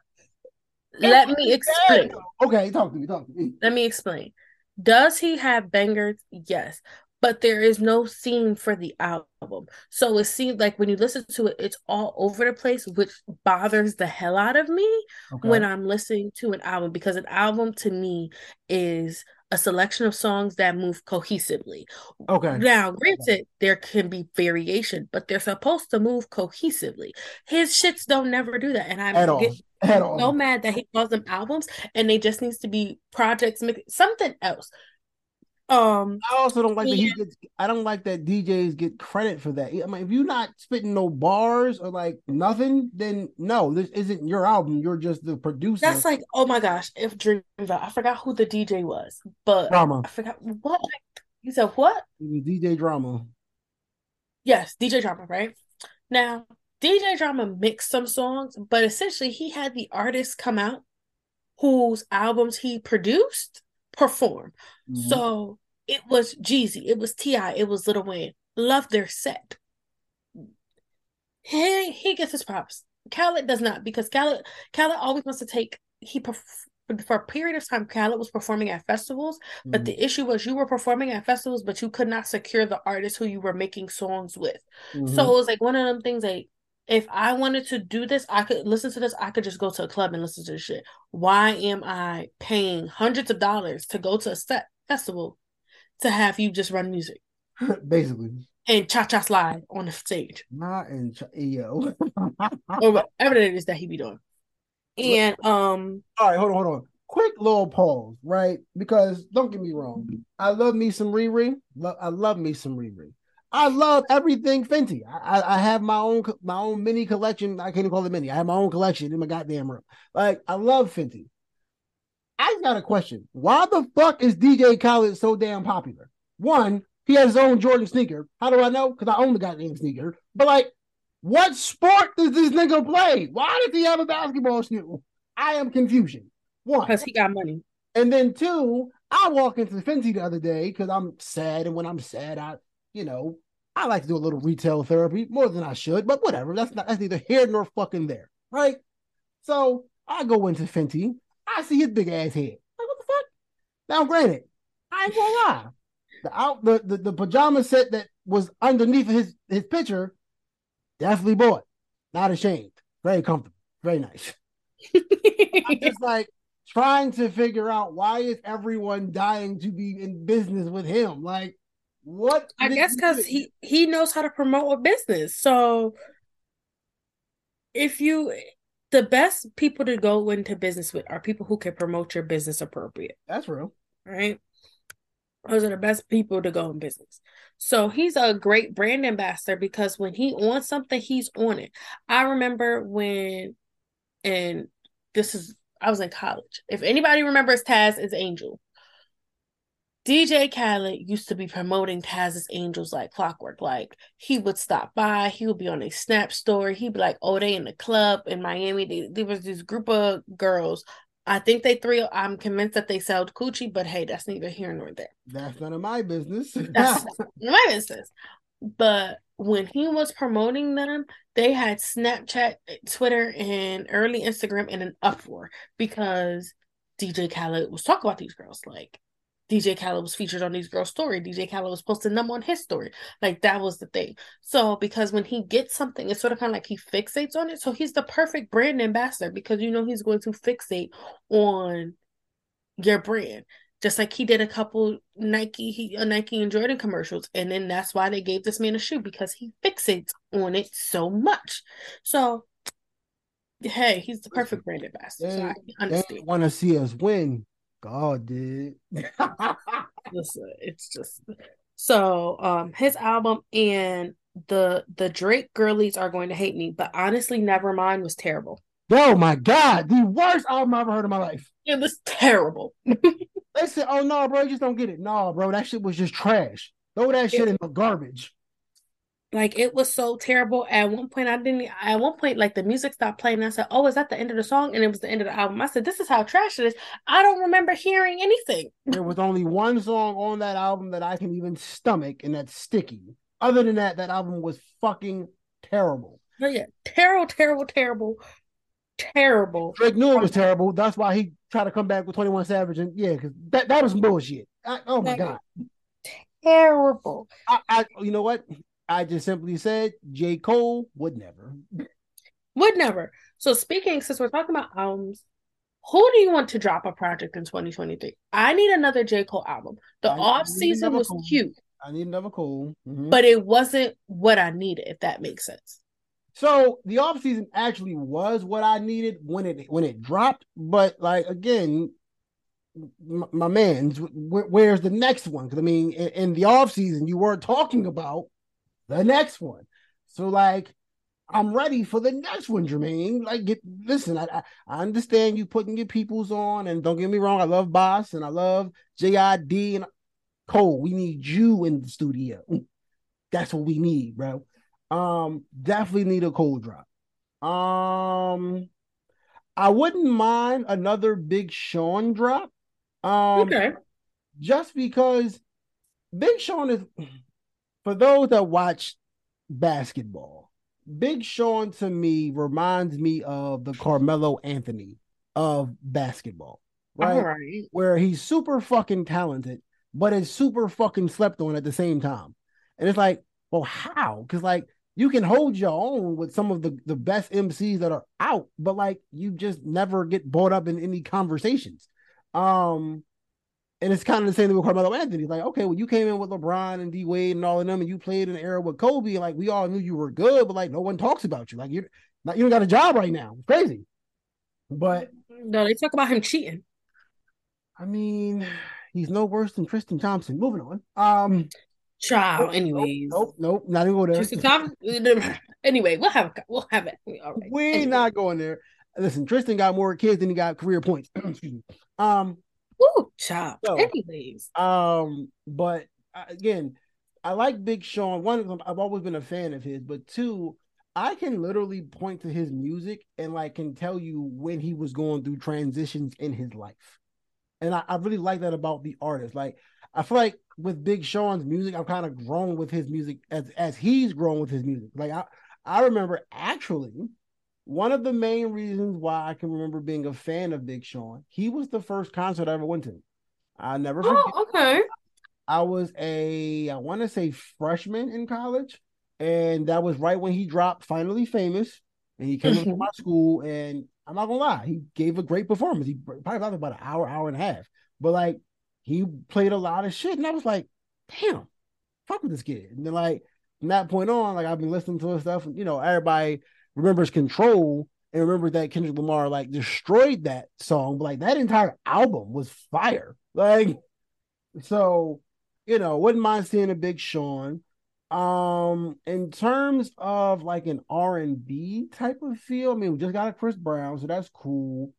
[SPEAKER 3] Let me explain.
[SPEAKER 2] Okay, talk to me. Talk to me.
[SPEAKER 3] Let me explain. Does he have bangers? Yes. But there is no scene for the album. So it seems like when you listen to it, it's all over the place, which bothers the hell out of me
[SPEAKER 2] Okay.
[SPEAKER 3] when I'm listening to an album because an album to me is a selection of songs that move cohesively.
[SPEAKER 2] okay.
[SPEAKER 3] Now, granted, there can be variation, but they're supposed to move cohesively. His shits don't never do that. And I'm
[SPEAKER 2] At all. At all.
[SPEAKER 3] so mad that he calls them albums and they just needs to be projects something else um
[SPEAKER 2] I also don't like that he gets. I don't like that DJs get credit for that. I mean, if you're not spitting no bars or like nothing, then no, this isn't your album. You're just the producer.
[SPEAKER 3] that's like oh my gosh if dreamville i forgot who the dj was but
[SPEAKER 2] drama.
[SPEAKER 3] i forgot what you said what
[SPEAKER 2] It was DJ drama.
[SPEAKER 3] yes dj drama right now dj drama mixed some songs but essentially he had the artists come out whose albums he produced perform
[SPEAKER 2] Mhm.
[SPEAKER 3] So it was Jeezy, it was T.I., it was Lil Wayne. Love their set. He he gets his props. Khaled does not because Khaled Khaled always wants to take he pref- for a period of time, Khaled was performing at festivals, but
[SPEAKER 2] Mhm.
[SPEAKER 3] the issue was you were performing at festivals, but you could not secure the artist who you were making songs with.
[SPEAKER 2] Mhm.
[SPEAKER 3] So it was like one of them things like if I wanted to do this, I could listen to this, I could just go to a club and listen to this shit. Why am I paying hundreds of dollars to go to a set festival to have you just run music [LAUGHS]
[SPEAKER 2] basically,
[SPEAKER 3] and cha cha slide on the stage
[SPEAKER 2] not in Ch- yo. [LAUGHS]
[SPEAKER 3] or [LAUGHS] whatever it is that he be doing? And um
[SPEAKER 2] All right, hold on, hold on. Quick little pause, right? Because don't get me wrong, I love me some Riri. Lo- I love me some Riri. I love everything Fenty. I, I I have my own my own mini collection. I can't even call it mini. I have my own collection in my goddamn room. Like I love Fenty. I just got a question. Why the fuck is DJ Khaled so damn popular? One, he has his own Jordan sneaker. How do I know? Because I own the goddamn sneaker. But like, what sport does this nigga play? Why does he have a basketball shoe? I am confusion. One.
[SPEAKER 3] because he got money.
[SPEAKER 2] And then two, I walk into Fenty the other day because I'm sad, and when I'm sad, I, you know, I like to do a little retail therapy more than I should, but whatever. That's not that's neither here nor fucking there, right? So I go into Fenty, I see his big ass head. Like what the fuck? Now, granted, I ain't gonna lie, the out the, the the pajama set that was underneath his his picture, definitely bought. Not ashamed. Very comfortable. Very nice. I'm just [LAUGHS] like trying to figure out why is everyone dying to be in business with him? Like, what?
[SPEAKER 3] I guess because he he knows how to promote a business. So if you the best people to go into business with are people who can promote your business appropriate,
[SPEAKER 2] That's real.
[SPEAKER 3] right? Those are the best people to go in business. So he's a great brand ambassador because when he on something, he's on it. I remember when, and this is I was in college. If anybody remembers Taz's Angel, DJ Khaled used to be promoting Taz's Angels like clockwork. Like he would stop by, he would be on a Snap story. He'd be like, "Oh, they in the club in Miami." They, there was this group of girls. I think they three. I'm convinced that they sold coochie, but hey, that's neither here nor there.
[SPEAKER 2] That's none of my business. [LAUGHS]
[SPEAKER 3] That's my business. But when he was promoting them, they had Snapchat, Twitter, and early Instagram in an uproar because DJ Khaled was talking about these girls. Like DJ Khaled was featured on these girls' story. DJ Khaled was posting them on his story. Like that was the thing. So because when he gets something, it's sort of kind of like he fixates on it. So he's the perfect brand ambassador because you know he's going to fixate on your brand. Just like he did a couple Nike, he uh, Nike and Jordan commercials, and then that's why they gave this man a shoe because he fixates on it so much. So, hey, he's the perfect brand ambassador. So I
[SPEAKER 2] They- they
[SPEAKER 3] understand.
[SPEAKER 2] want to see us win. God dude. [LAUGHS]
[SPEAKER 3] Listen, it's just so. Um, his album and the the Drake girlies are going to hate me, but honestly, Nevermind was terrible.
[SPEAKER 2] oh my God, the worst album I've ever heard in my life.
[SPEAKER 3] It was terrible. [LAUGHS]
[SPEAKER 2] They said, "Oh no, bro, you just don't get it." No, bro, that shit was just trash. Throw that shit in the garbage.
[SPEAKER 3] Like it was so terrible. At one point, I didn't. At one point, like the music stopped playing. And I said, "Oh, is that the end of the song?" And it was the end of the album. I said, "This is how trash it is." I don't remember hearing anything. [LAUGHS]
[SPEAKER 2] There was only one song on that album that I can even stomach, and that's "Sticky." Other than that, that album was fucking terrible.
[SPEAKER 3] But yeah, terrible, terrible, terrible, terrible.
[SPEAKER 2] Drake knew it was terrible. That's why he tried to come back with Twenty One Savage, and yeah, because that, that was bullshit. I, oh my
[SPEAKER 3] Like-
[SPEAKER 2] god!
[SPEAKER 3] Terrible.
[SPEAKER 2] I, I, you know what? I just simply said J Cole would never.
[SPEAKER 3] Would never. So speaking, since we're talking about albums, who do you want to drop a project in 2023? I need another J. Cole album. The
[SPEAKER 2] I
[SPEAKER 3] off season was
[SPEAKER 2] Cole.
[SPEAKER 3] cute,
[SPEAKER 2] I need another Cole. Mhm.
[SPEAKER 3] but it wasn't what I needed, if that makes sense.
[SPEAKER 2] So the off season actually was what I needed when it when it dropped, but like again, m- my man, wh- where's the next one? Because I mean, in, in the off season, you weren't talking about the next one. So like, I'm ready for the next one, Jermaine. Like, get listen, I, I understand you putting your peoples on, and don't get me wrong, I love Bas and I love JID and Cole. We need you in the studio. [LAUGHS] That's what we need, bro. Um, definitely need a Cole drop. Um, I wouldn't mind another Big Sean drop. Um,
[SPEAKER 3] okay.
[SPEAKER 2] just because Big Sean is for those that watch basketball, Big Sean to me reminds me of the Carmelo Anthony of basketball. right?
[SPEAKER 3] right.
[SPEAKER 2] Where he's super fucking talented, but is super fucking slept on at the same time. And it's like, well, how? Because like you can hold your own with some of the, the best MCs that are out, but like you just never get brought up in any conversations. Um, and it's kind of the same thing with Carmelo Anthony. Like, okay, well, you came in with LeBron and D Wade and all of them, and you played in an era with Kobe, and like we all knew you were good, but like no one talks about you. Like you're not, you don't got a job right now. It's crazy. But
[SPEAKER 3] no, they talk about him cheating.
[SPEAKER 2] I mean, he's no worse than Tristan Thompson. Moving on. Um,
[SPEAKER 3] child. Anyways,
[SPEAKER 2] nope, nope, not even go there.
[SPEAKER 3] Tristan Thompson. [LAUGHS] Anyway, we'll have we'll have it. All right.
[SPEAKER 2] We
[SPEAKER 3] anyway.
[SPEAKER 2] not going there. Listen, Tristan got more kids than he got career points. [CLEARS THROAT] Excuse me. Um,
[SPEAKER 3] Woo, child.
[SPEAKER 2] So,
[SPEAKER 3] Anyways,
[SPEAKER 2] um, but uh, again, I like Big Sean. One, I've always been a fan of his, but two, I can literally point to his music and like can tell you when he was going through transitions in his life. And I, I really like that about the artist. Like I feel like with Big Sean's music, I've kind of grown with his music as as he's grown with his music. Like I I remember actually one of the main reasons why I can remember being a fan of Big Sean, he was the first concert I ever went to. I never forget.
[SPEAKER 3] oh, okay.
[SPEAKER 2] I was a, I want to say freshman in college, and that was right when he dropped Finally Famous, and he came into
[SPEAKER 3] Mhm.
[SPEAKER 2] my school, and I'm not gonna lie, he gave a great performance. He probably lasted about an hour, hour and a half, but like he played a lot of shit, and I was like, damn, fuck with this kid. And then like from that point on, like I've been listening to his stuff, and you know, everybody remembers Control and remember that Kendrick Lamar like destroyed that song, but like that entire album was fire. Like, so you know, wouldn't mind seeing a Big Sean. Um, in terms of like an R and B type of feel, I mean, we just got a Chris Brown, so that's cool.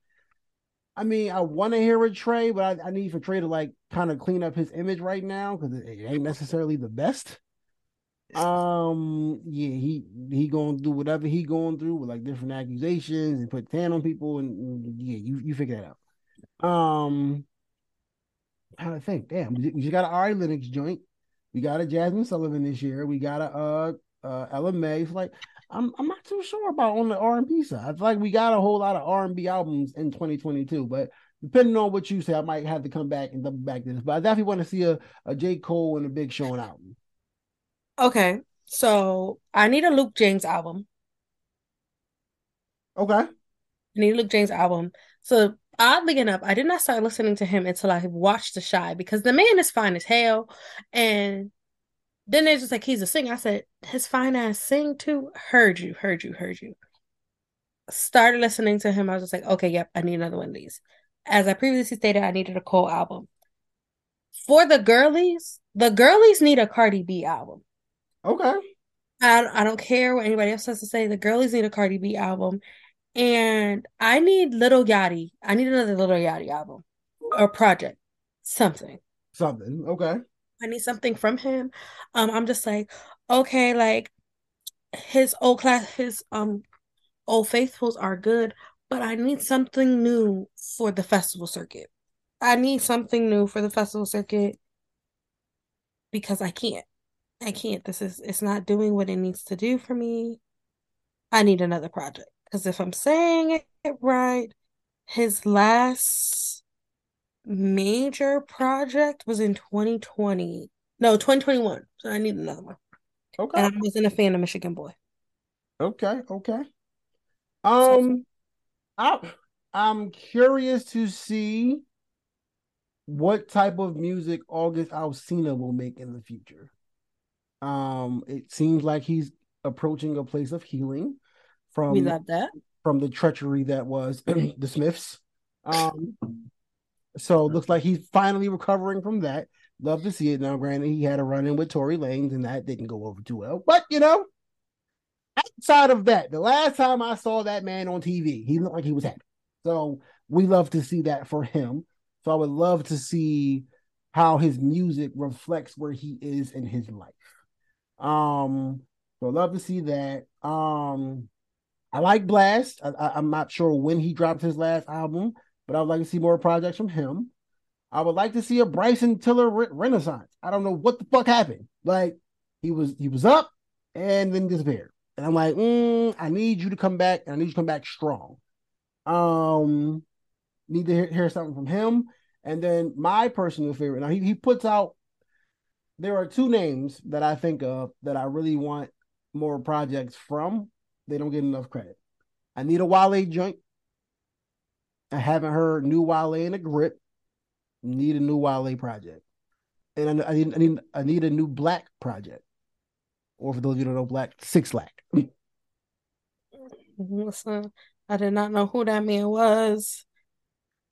[SPEAKER 2] I mean, I want to hear a Trey, but I, I need for Trey to like kind of clean up his image right now because it, it ain't necessarily the best. Um, yeah, he he going do whatever he going through with like different accusations and put tan on people, and, and yeah, you you figure that out. Um, how to think? Damn, we, just got an Ari Lennox joint. We got a Jazmine Sullivan this year. We got a uh uh Ella Mai. It's like I'm I'm not too sure about on the R and B side. I feel like we got a whole lot of R and B albums in 2022, but depending on what you say, I might have to come back and double back to this. But I definitely want to see a, a J. Cole and a Big Sean album.
[SPEAKER 3] Okay. So I need a Luke James album.
[SPEAKER 2] Okay.
[SPEAKER 3] I need a Luke James album. So oddly enough, I did not start listening to him until I watched The Chi because the man is fine as hell. And then they're just like, he's a singer. I said, his fine ass sing too. Heard you, heard you, heard you. Started listening to him. I was just like, okay, yep, I need another one of these. As I previously stated, I needed a Cole album. For the girlies, the girlies need a Cardi B album.
[SPEAKER 2] Okay.
[SPEAKER 3] I, I don't care what anybody else has to say. The girlies need a Cardi B album. And I need Lil Yachty. I need another Lil Yachty album or project. Something.
[SPEAKER 2] Something. Okay.
[SPEAKER 3] I need something from him. Um, I'm just like, okay, like his old class, his um old faithfuls are good, but I need something new for the festival circuit. I need something new for the festival circuit because I can't. I can't. This is it's not doing what it needs to do for me. I need another project. Because if I'm saying it right, his last major project was in 2020. No, 2021. So I need another one.
[SPEAKER 2] Okay.
[SPEAKER 3] And I wasn't a fan of Michigan Boy.
[SPEAKER 2] Okay. Okay. Um, I I'm curious to see what type of music August Alsina will make in the future. Um, it seems like he's approaching a place of healing from
[SPEAKER 3] We love that.
[SPEAKER 2] from the treachery that was [CLEARS THROAT] the Smiths. Um, so it looks like he's finally recovering from that. Love to see it. Now, granted, he had a run in with Tory Lanez, and that didn't go over too well. But you know, outside of that, the last time I saw that man on TV, he looked like he was happy. So we love to see that for him. So I would love to see how his music reflects where he is in his life. Um, so love to see that. Um, I like Blxst. I, I'm not sure when he dropped his last album, but I would like to see more projects from him. I would like to see a Bryson Tiller re- renaissance. I don't know what the fuck happened. Like he was he was up and then disappeared. And I'm like, mm, I need you to come back, and I need you to come back strong. Um, Need to hear, hear something from him. And then my personal favorite. Now he, he puts out there are two names that I think of that I really want more projects from. They don't get enough credit. I need a Wale joint. I haven't heard new Wale in a grip. Need a new Wale project. And I, I need I need I need a new 6LACK project. Or for those of you who don't know 6LACK, six lack. [LAUGHS]
[SPEAKER 3] Listen, I did not know who that man was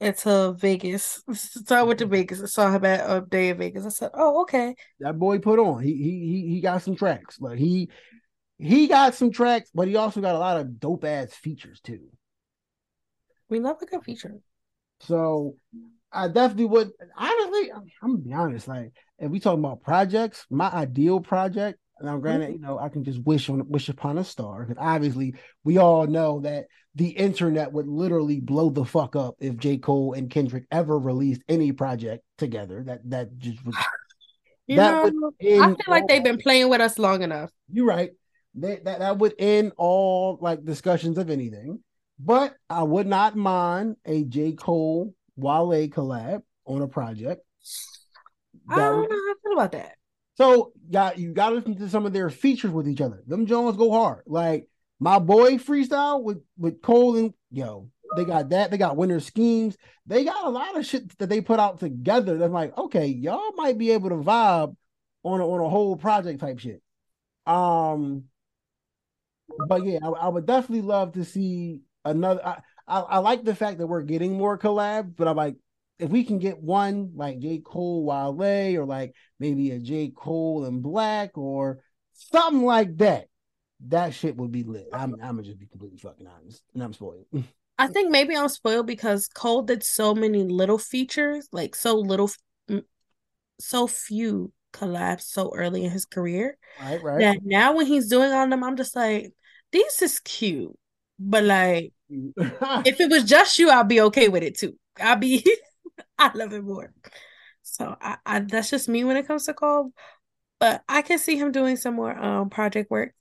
[SPEAKER 3] until Vegas. So mm-hmm. I went to Vegas and saw him at a day in Vegas. I said, "Oh, okay."
[SPEAKER 2] That boy put on. He he he got some tracks. Like he he got some tracks, but he also got a lot of dope ass features too.
[SPEAKER 3] We love a good feature.
[SPEAKER 2] So I definitely would. Honestly, I'm, I'm gonna be honest. Like if we talk about projects, my ideal project now, mm-hmm. granted, you know, I can just wish on wish upon a star because obviously we all know that the internet would literally blow the fuck up if J. Cole and Kendrick ever released any project together. That that just would.
[SPEAKER 3] You that know, I feel like they've been playing with us long enough.
[SPEAKER 2] You're right. That, that that would end all like discussions of anything. But I would not mind a J. Cole Wale collab on a project.
[SPEAKER 3] I don't know how I feel about that.
[SPEAKER 2] So got you got to listen to some of their features with each other. Them Jones go hard. Like my boy freestyle with with Cole and yo, they got that. They got winter schemes. They got a lot of shit that they put out together. That's like, okay, y'all might be able to vibe on a, on a whole project type shit. Um, but yeah, I, I would definitely love to see another. I, I, I like the fact that we're getting more collabs, but I'm like, if we can get one like J. Cole Wale or like maybe a J. Cole and 6LACK or something like that, that shit would be lit. I'm I'm gonna just be completely fucking honest. And I'm spoiled. [LAUGHS]
[SPEAKER 3] I think maybe I'm spoiled because Cole did so many little features, like so little so few collabs so early in his career.
[SPEAKER 2] Right, right.
[SPEAKER 3] That now when he's doing on them, I'm just like, this is cute. But like [LAUGHS] if it was just you, I'd be okay with it too. I'd be [LAUGHS] [LAUGHS] I love it more. So I, I that's just me when it comes to Cole. But I can see him doing some more um project work.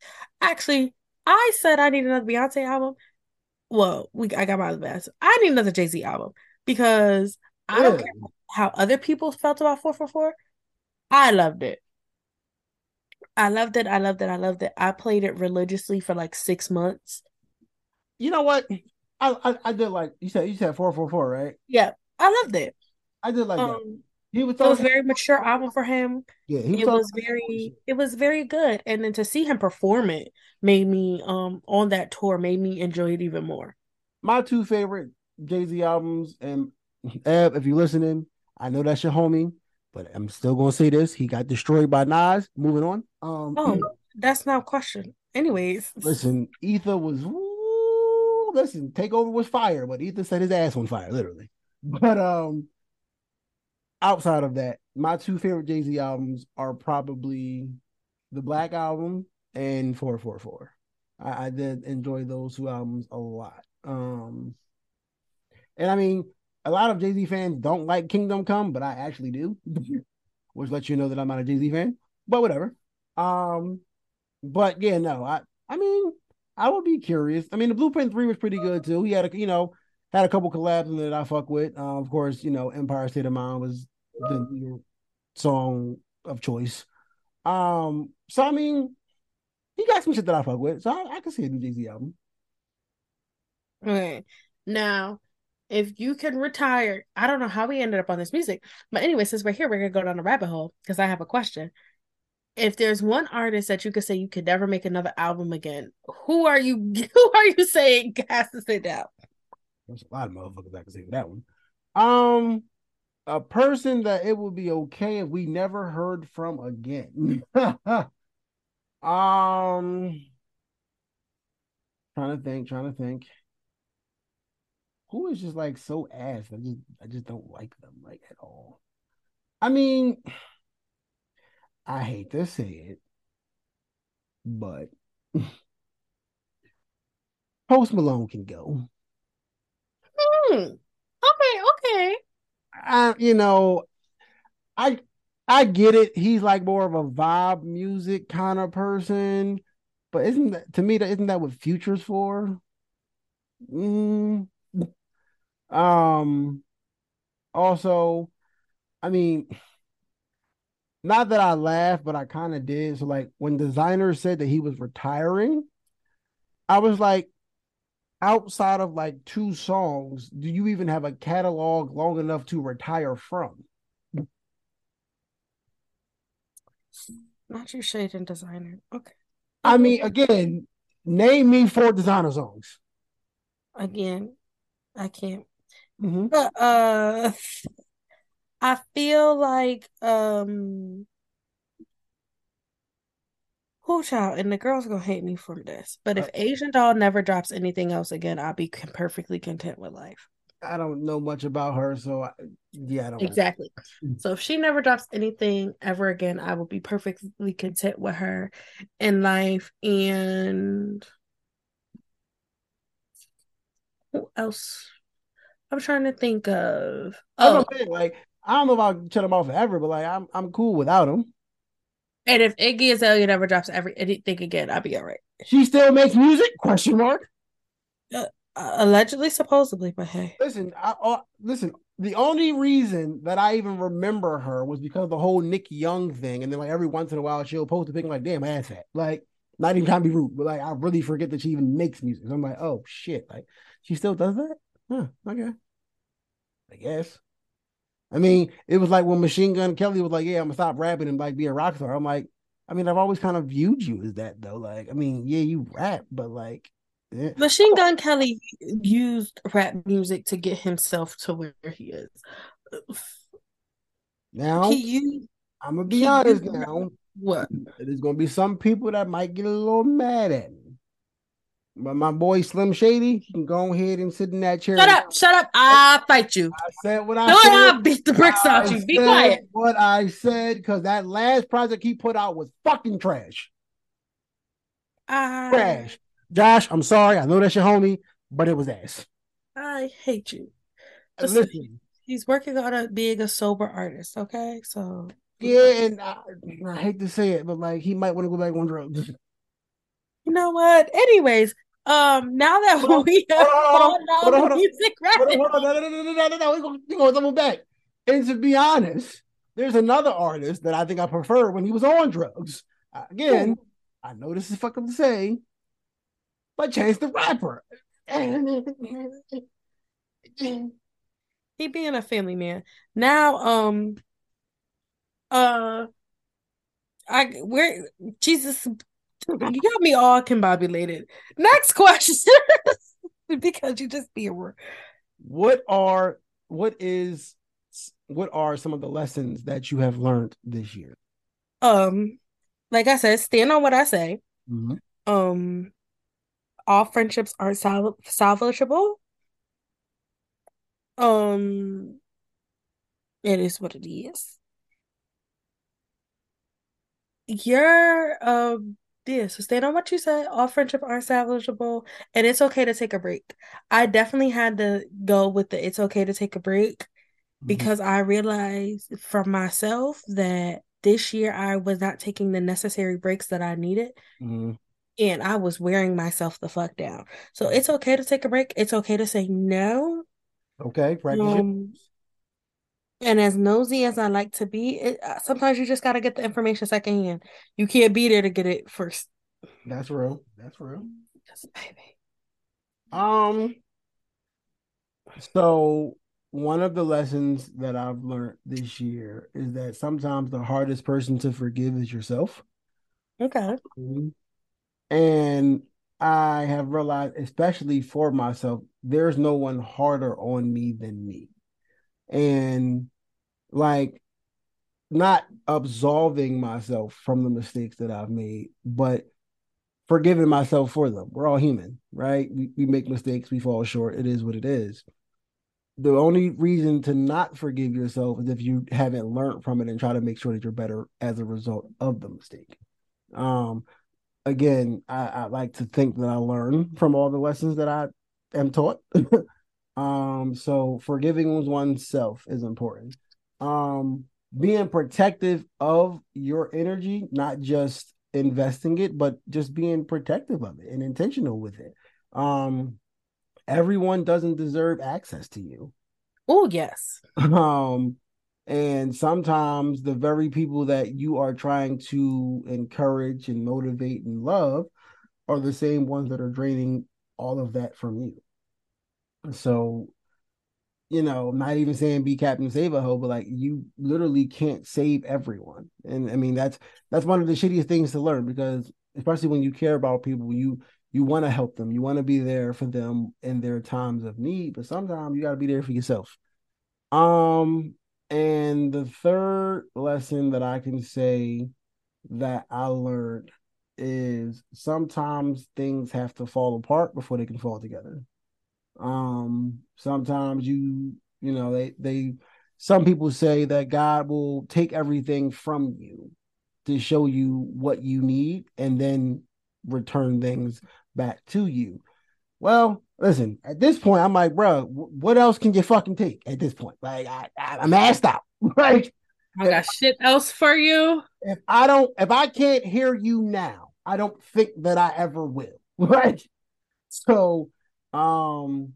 [SPEAKER 3] Actually, I said I need another Beyonce album. Well, we I got my other best. I need another Jay Z album because I don't care how other people felt about 444. I loved it. I loved it. I loved it. I loved it. I played it religiously for like six months.
[SPEAKER 2] You know what? I I, I did like you said you said 444, right?
[SPEAKER 3] Yeah. I loved it.
[SPEAKER 2] I did like um, that.
[SPEAKER 3] He was, it was very mature album for him.
[SPEAKER 2] Yeah,
[SPEAKER 3] it was very it was very good. And then to see him perform it made me um on that tour made me enjoy it even more.
[SPEAKER 2] My two favorite Jay-Z albums, and Eb, if you're listening, I know that's your homie, but I'm still gonna say this. He got destroyed by Nas. Moving on. Um
[SPEAKER 3] Oh, that's not a question. Anyways.
[SPEAKER 2] Listen, Ether was woo, listen, Takeover was fire, but Ether set his ass on fire, literally. But um outside of that, my two favorite Jay Z albums are probably the Black Album and 444. I, I did enjoy those two albums a lot. Um, and I mean, a lot of Jay Z fans don't like Kingdom Come, but I actually do, [LAUGHS] which lets you know that I'm not a Jay Z fan. But whatever. Um, but yeah, no, I I mean, I would be curious. I mean, the Blueprint Three was pretty good too. He had a you know had a couple collabs that I fuck with. Uh, of course, you know, Empire State of Mind was the song of choice. Um, so I mean, he got some shit that I fuck with, so I, I can see a new Jay Z album.
[SPEAKER 3] Okay, now if you can retire, I don't know how we ended up on this music, but anyway, since we're here, we're gonna go down a rabbit hole because I have a question. If there's one artist that you could say you could never make another album again, who are you? [LAUGHS] Who are you saying has to sit down?
[SPEAKER 2] There's a lot of motherfuckers I can say for that one. Um, a person that it would be okay if we never heard from again. [LAUGHS] um, trying to think, trying to think. Who is just like so ass? I just, I just don't like them like at all. I mean, I hate to say it, but [LAUGHS] Post Malone can go.
[SPEAKER 3] Hmm. Okay, okay.
[SPEAKER 2] I, you know, I I get it. He's like more of a vibe music kind of person, but isn't that to me that isn't that what Future's for? Mm. Um also, I mean, not that I laughed, but I kind of did. So like when Desiigner said that he was retiring, I was like, outside of like two songs, do you even have a catalog long enough to retire from?
[SPEAKER 3] Not your shade and Desiigner. Okay.
[SPEAKER 2] I mean, again, name me four Desiigner songs.
[SPEAKER 3] Again, I can't.
[SPEAKER 2] Mm-hmm.
[SPEAKER 3] But uh I feel like um who child and the girls gonna hate me for this. But if uh, Asian doll never drops anything else again, I'll be perfectly content with life.
[SPEAKER 2] I don't know much about her, so I, yeah, I don't
[SPEAKER 3] exactly. Know. So if she never drops anything ever again, I will be perfectly content with her in life. And who else? I'm trying to think of.
[SPEAKER 2] Oh, like I don't know if I'll shut him off forever, but like I'm I'm cool without him.
[SPEAKER 3] And if Iggy Azalea never drops every anything again, I'll be all right.
[SPEAKER 2] She still makes music? Question mark.
[SPEAKER 3] Uh, allegedly, supposedly, but hey.
[SPEAKER 2] Listen, I, uh, listen. The only reason that I even remember her was because of the whole Nick Young thing, and then like every once in a while she'll post a thing like, "Damn ass hat." Like, not even trying to be rude, but like I really forget that she even makes music. So I'm like, oh shit, like she still does that? Huh? Okay, I guess. I mean, it was like when Machine Gun Kelly was like, "Yeah, I'm gonna stop rapping and like be a rock star." I'm like, I mean, I've always kind of viewed you as that though. Like, I mean, yeah, you rap, but like,
[SPEAKER 3] yeah. Machine Gun Kelly used rap music to get himself to where he is.
[SPEAKER 2] Now, he used, I'm gonna be honest now.
[SPEAKER 3] What?
[SPEAKER 2] There's gonna be some people that might get a little mad at me. But my boy Slim Shady, he can go ahead and sit in that chair.
[SPEAKER 3] Shut up, shut up. I'll fight you.
[SPEAKER 2] I said what I
[SPEAKER 3] no,
[SPEAKER 2] said.
[SPEAKER 3] I'll beat the bricks I off you. Be quiet.
[SPEAKER 2] What I said, because that last project he put out was fucking trash.
[SPEAKER 3] Uh,
[SPEAKER 2] trash. Josh, I'm sorry. I know that's your homie, but it was ass.
[SPEAKER 3] I hate you.
[SPEAKER 2] Listen, Listen
[SPEAKER 3] he's working on a, being a sober artist, okay? So
[SPEAKER 2] yeah, and I, I hate to say it, but like he might want to go back on drugs.
[SPEAKER 3] You know what? Anyways, um, now that hold we have hold on, hold on, music hold on, hold on, no, no, no, no, no, no, no, we're
[SPEAKER 2] gonna, we're gonna double back. And to be honest, there's another artist that I think I prefer when he was on drugs. Again. I know this is fucking to say, but Chance the Rapper.
[SPEAKER 3] he being a family man. Now, um, uh, I where Jesus you got me all combobulated. Next question, [LAUGHS] because you just be a word.
[SPEAKER 2] What are what is what are some of the lessons that you have learned this year?
[SPEAKER 3] Um, like I said, stand on what I say.
[SPEAKER 2] Mm-hmm.
[SPEAKER 3] Um, all friendships are sal- salvageable. Um, it is what it is. Your um yeah, so stand on what you said. All friendship are salvageable, and it's okay to take a break. I definitely had to go with the "it's okay to take a break" mm-hmm. because I realized for myself that this year I was not taking the necessary breaks that I needed.
[SPEAKER 2] Mm-hmm.
[SPEAKER 3] And I was wearing myself the fuck down. So it's okay to take a break. It's okay to say no.
[SPEAKER 2] Okay, um,
[SPEAKER 3] and as nosy as I like to be, it, uh, sometimes you just got to get the information secondhand. You can't be there to get it first.
[SPEAKER 2] That's real. That's real.
[SPEAKER 3] Just baby.
[SPEAKER 2] Um. So one of the lessons that I've learned this year is that sometimes the hardest person to forgive is yourself.
[SPEAKER 3] Okay.
[SPEAKER 2] And I have realized, especially for myself, there's no one harder on me than me and like not absolving myself from the mistakes that I've made, but forgiving myself for them. We're all human, right? We, we make mistakes, we fall short. It is what it is. The only reason to not forgive yourself is if you haven't learned from it and try to make sure that you're better as a result of the mistake. Um, again, I, I like to think that I learn from all the lessons that I am taught. [LAUGHS] Um, so forgiving oneself is important. Um, being protective of your energy, not just investing it, but just being protective of it and intentional with it. Um, everyone doesn't deserve access to you.
[SPEAKER 3] Oh, yes. [LAUGHS]
[SPEAKER 2] Um, and sometimes the very people that you are trying to encourage and motivate and love are the same ones that are draining all of that from you. So, you know, not even saying be Captain Save a Ho, but like you literally can't save everyone. And I mean that's that's one of the shittiest things to learn because especially when you care about people, you you want to help them, you want to be there for them in their times of need, but sometimes you got to be there for yourself. Um, and the third lesson that I can say that I learned is sometimes things have to fall apart before they can fall together. Um, sometimes you, you know, they they some people say that God will take everything from you to show you what you need and then return things back to you. Well, listen, at this point, I'm like, bro, what else can you fucking take at this point? Like, I, I, am asked out. [LAUGHS] like,
[SPEAKER 3] I got shit else for you.
[SPEAKER 2] If I don't, if I can't hear you now, I don't think that I ever will. [LAUGHS] Right. So, um,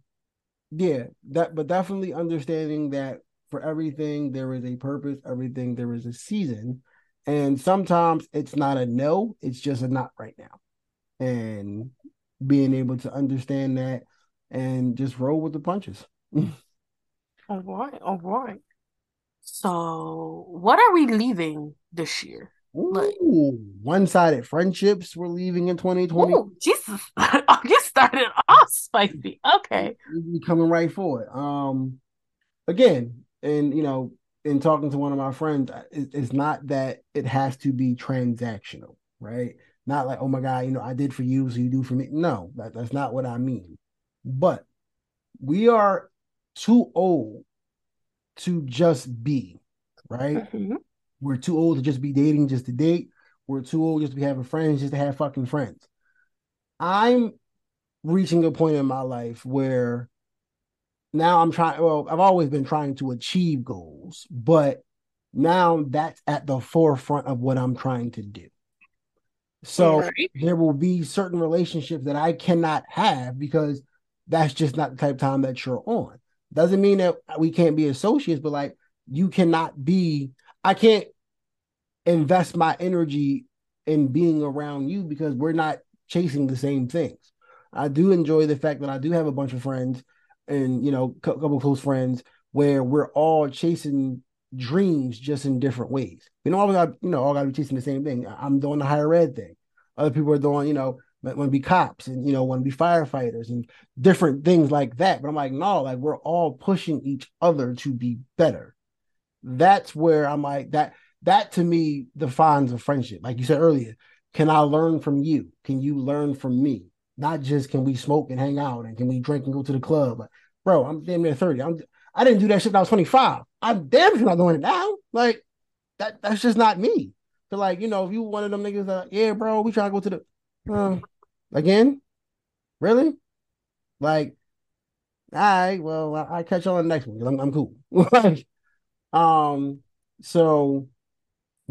[SPEAKER 2] yeah, that, but definitely understanding that for everything there is a purpose, everything there is a season, and sometimes it's not a no, it's just a not right now. And being able to understand that and just roll with the punches. [LAUGHS]
[SPEAKER 3] all right, all right. So, what are we leaving this year?
[SPEAKER 2] Ooh, like, one-sided friendships we're leaving in 2020. Ooh,
[SPEAKER 3] Jesus, [LAUGHS] you started off spicy. Okay,
[SPEAKER 2] we coming right for it. Um, again, and you know, in talking to one of my friends, it's not that it has to be transactional, right? Not like, oh my God, you know, I did for you, so you do for me. No, that, that's not what I mean. But we are too old to just be, right? Mm-hmm. We're too old to just be dating just to date. We're too old just to be having friends just to have fucking friends. I'm reaching a point in my life where now I'm trying, well, I've always been trying to achieve goals, but now that's at the forefront of what I'm trying to do. So right. there will be certain relationships that I cannot have because that's just not the type of time that you're on. Doesn't mean that we can't be associates, but like you cannot be, I can't invest my energy in being around you because we're not chasing the same things. I do enjoy the fact that I do have a bunch of friends and you know, a couple close friends where we're all chasing dreams just in different ways. We don't always got, you know, all got to be chasing the same thing. I'm doing the higher ed thing. Other people are doing, you know, want to be cops and you know want to be firefighters and different things like that. But I'm like, no, like we're all pushing each other to be better. That's where I'm like that. That to me defines a friendship. Like you said earlier, can I learn from you? Can you learn from me? Not just can we smoke and hang out and can we drink and go to the club? Like, bro, I'm damn near 30. I'm I didn't do that shit when I was 25. I'm damn sure not doing it now. Like that that's just not me. So like, you know, if you one of them niggas that, yeah, bro, we try to go to the uh, again, really? Like, all right, well, I, I catch you on the next one. I'm, I'm cool. [LAUGHS] like, um, so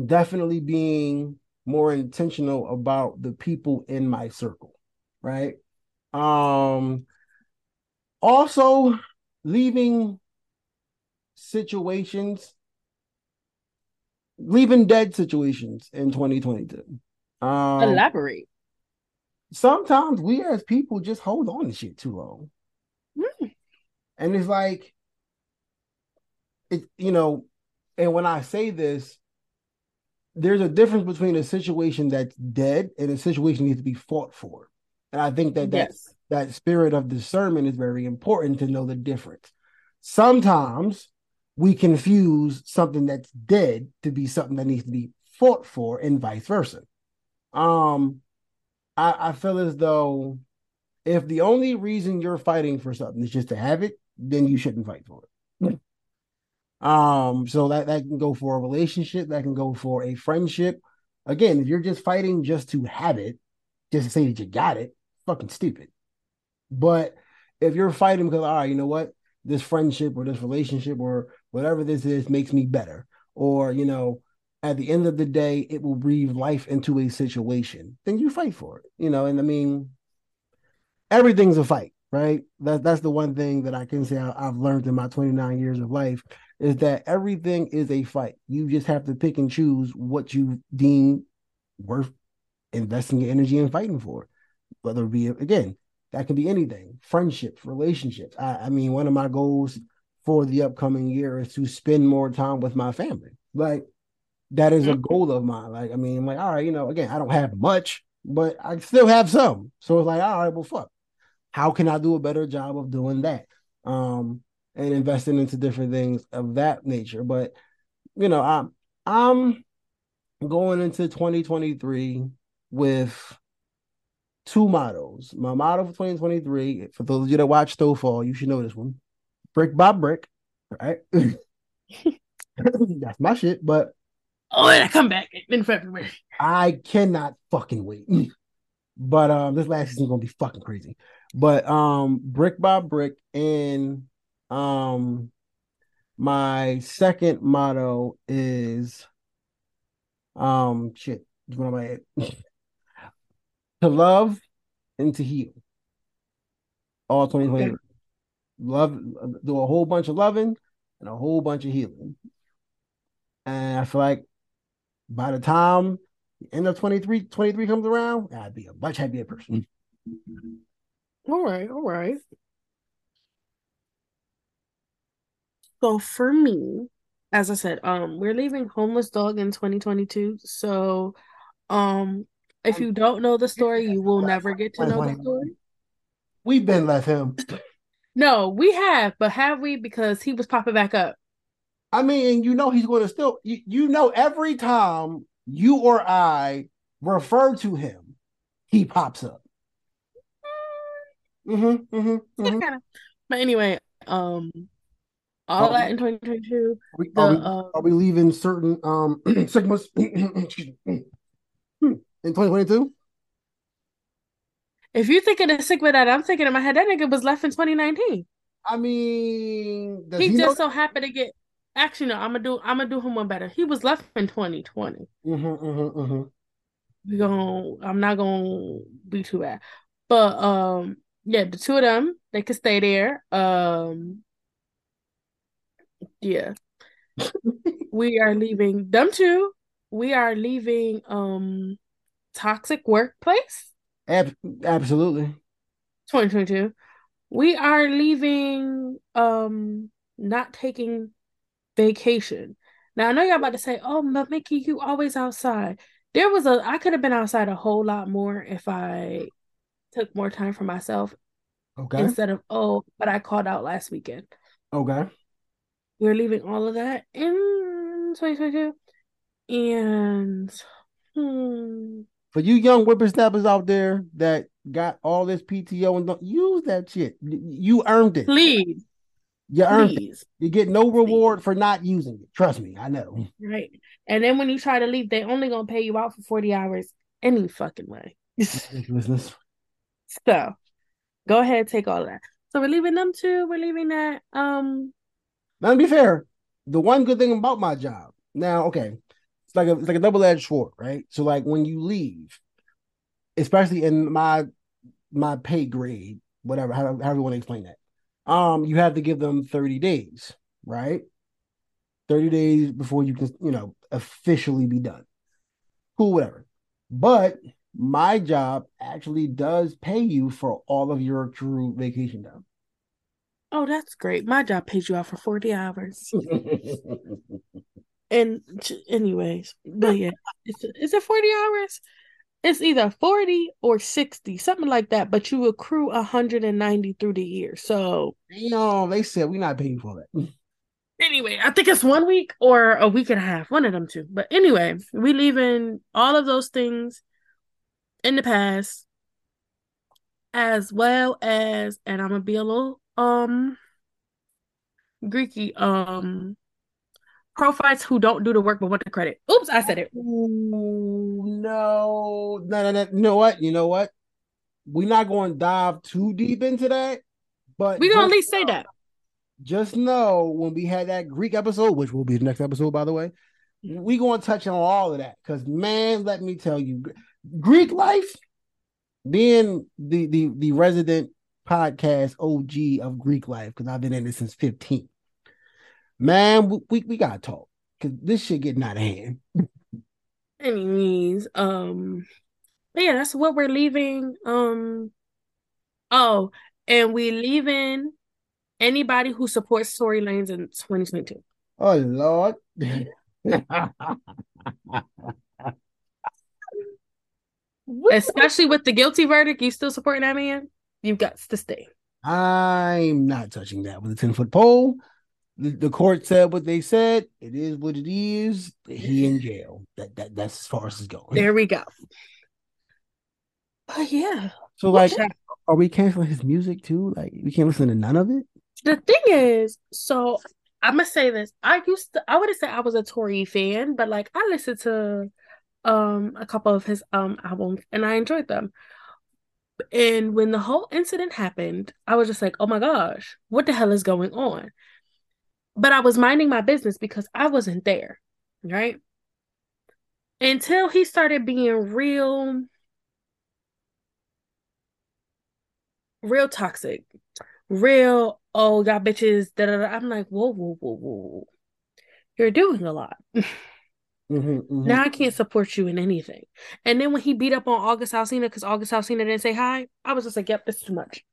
[SPEAKER 2] definitely being more intentional about the people in my circle, right? Um, also leaving situations, leaving dead situations in 2022. Um,
[SPEAKER 3] Elaborate.
[SPEAKER 2] Sometimes we as people just hold on to shit too long. Mm. And it's like, it, you know, and when I say this, there's a difference between a situation that's dead and a situation needs to be fought for. And I think that yes. that, that spirit of discernment is very important to know the difference. Sometimes we confuse something that's dead to be something that needs to be fought for and vice versa. Um, I, I feel as though if the only reason you're fighting for something is just to have it, then you shouldn't fight for it. Um, so that, that can go for a relationship, that can go for a friendship. Again, if you're just fighting just to have it, just to say that you got it, fucking stupid. But if you're fighting because, all right, you know what? This friendship or this relationship or whatever this is makes me better. Or, you know, at the end of the day, it will breathe life into a situation, then you fight for it. You know, and I mean, everything's a fight. right? That that's the one thing that I can say I, I've learned in my 29 years of life is that everything is a fight. You just have to pick and choose what you deem worth investing your energy and fighting for. Whether it be again, that can be anything, friendships, relationships. I, I mean, one of my goals for the upcoming year is to spend more time with my family. Like that is a mm-hmm. goal of mine. Like, I mean, I'm like, all right, you know, again, I don't have much, but I still have some. So it's like, all right, well, fuck. How can I do a better job of doing that? Um, and investing into different things of that nature. But you know, I'm I'm going into 2023 with two models. My model for 2023, for those of you that watch Snowfall, you should know this one. Brick by brick, right? [LAUGHS] That's my shit, but
[SPEAKER 3] Oh, and I come back in February.
[SPEAKER 2] I cannot fucking wait. but um this last season gonna be fucking crazy. But um brick by brick and um my second motto is um shit, what am I at? [LAUGHS] to love and to heal. All 2023. Okay. Love do a whole bunch of loving and a whole bunch of healing. And I feel like by the time the end of 23, 23 comes around, I'd be a much happier person.
[SPEAKER 3] All right, all right. So for me, as I said, um, we're leaving Homeless Dog in 2022. So, um, if you don't know the story, you will never get to know the story.
[SPEAKER 2] We've been left him. [CLEARS THROAT]
[SPEAKER 3] No, we have, but have we? Because he was popping back up.
[SPEAKER 2] I mean, you know, he's going to still. You, you know, every time you or I refer to him, he pops up. Mm-hmm, mm-hmm, mm-hmm.
[SPEAKER 3] But anyway, um, all that in 2022. Are we,
[SPEAKER 2] the, are, we, uh, are we, leaving certain um [CLEARS THROAT] segments [CLEARS THROAT] [CLEARS THROAT] in 2022?
[SPEAKER 3] If you think of Sigma that I'm thinking in my head, that nigga was left in 2019. I
[SPEAKER 2] mean,
[SPEAKER 3] he, he, just so happened to get. Actually, no, I'm gonna do. I'm gonna do him one better. He was left in 2020. Mm-hmm, mm-hmm, mm-hmm. We gonna. I'm not gonna be too bad, but um, yeah, the two of them they could stay there. Um, yeah. we are leaving them two. We are leaving um toxic workplace.
[SPEAKER 2] Ab- absolutely.
[SPEAKER 3] 2022. We are leaving um not taking vacation. Now I know y'all about to say, "Oh, but Mickey, you always outside." There was a I could have been outside a whole lot more if I took more time for myself. Okay. Instead of, "Oh, but I called out last weekend."
[SPEAKER 2] Okay.
[SPEAKER 3] We're leaving all of that in 2022. And hmm.
[SPEAKER 2] for you young whippersnappers out there that got all this PTO and don't use that shit, you earned it.
[SPEAKER 3] Please.
[SPEAKER 2] You earned Please. it. You get no reward Please. for not using it. Trust me, I know.
[SPEAKER 3] Right. And then when you try to leave, they only gonna pay you out for 40 hours any fucking way. [LAUGHS] So go ahead, take all that. So we're leaving them too. We're leaving that. Um
[SPEAKER 2] now, to be fair, the one good thing about my job now, okay, it's like a it's like a double edged sword, right? So like when you leave, especially in my my pay grade, whatever, however, however you want to explain that, um, you have to give them thirty days, right? Thirty days before you can, you know, officially be done. Cool, whatever. But my job actually does pay you for all of your true vacation time.
[SPEAKER 3] Oh, that's great. My job pays you out for 40 hours. [LAUGHS] and anyways, but yeah, it's, is it 40 hours? It's either 40 or 60, something like that, but you accrue 190 through the year. So,
[SPEAKER 2] you know, they said we're not paying for that. [LAUGHS]
[SPEAKER 3] Anyway, I think it's one week or a week and a half, one of them two. But anyway, we leaving all of those things in the past, as well as, and I'm gonna be a little um Greeky um profiles who don't do the work but want the credit. Oops, I said it.
[SPEAKER 2] Ooh, no, no, no, no. You know what? You know what? We're not going to dive too deep into that, but
[SPEAKER 3] we gonna at least say that.
[SPEAKER 2] Just know when we had that Greek episode, which will be the next episode, by the way, we gonna touch on all of that because man, let me tell you, Greek life, being the the the resident podcast OG of Greek life because I've been in it since 15. Man, we, we, we gotta talk because this shit getting out of hand. [LAUGHS]
[SPEAKER 3] Anyways, um, yeah, that's what we're leaving. Um, oh, and we leaving anybody who supports Tory Lanez in 2022.
[SPEAKER 2] Oh Lord. [LAUGHS]
[SPEAKER 3] Especially with the guilty verdict, you still supporting that man? You've got to stay.
[SPEAKER 2] I'm not touching that with a 10 foot pole. The, the, court said what they said. It is what it is. He in jail. That, that that's as far as it's going.
[SPEAKER 3] There we go. But yeah.
[SPEAKER 2] So like are we canceling his music too? Like we can't listen to none of it?
[SPEAKER 3] The thing is, so I'm gonna say this. I used to I would have said I was a Tory fan, but like I listened to um a couple of his um albums and I enjoyed them. And when the whole incident happened, I was just like, oh my gosh, what the hell is going on? But I was minding my business because I wasn't there, right? Until he started being real, real toxic, real, oh, y'all bitches, da da da. I'm like, whoa, whoa, whoa, whoa. You're doing a lot. [LAUGHS] Mm-hmm, mm-hmm. Now I can't support you in anything. And then when he beat up on August Alsina because August Alsina didn't say hi, I was just like, yep, that's too much.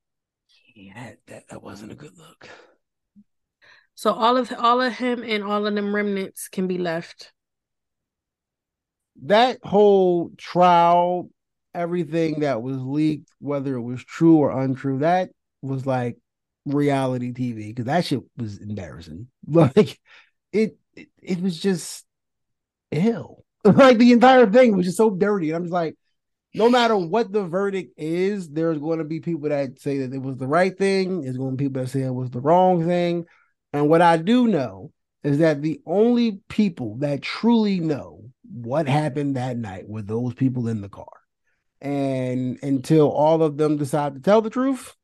[SPEAKER 2] Yeah, that, that wasn't a good look.
[SPEAKER 3] So all of all of him and all of them remnants can be left.
[SPEAKER 2] That whole trial, everything that was leaked, whether it was true or untrue, that was like reality TV because that shit was embarrassing. [LAUGHS] Like it, it, it was just ill. [LAUGHS] like the entire thing was just so dirty. And I'm just like, no matter what the verdict is, there's going to be people that say that it was the right thing. There's going to be people that say it was the wrong thing. And what I do know is that the only people that truly know what happened that night were those people in the car. And until all of them decide to tell the truth,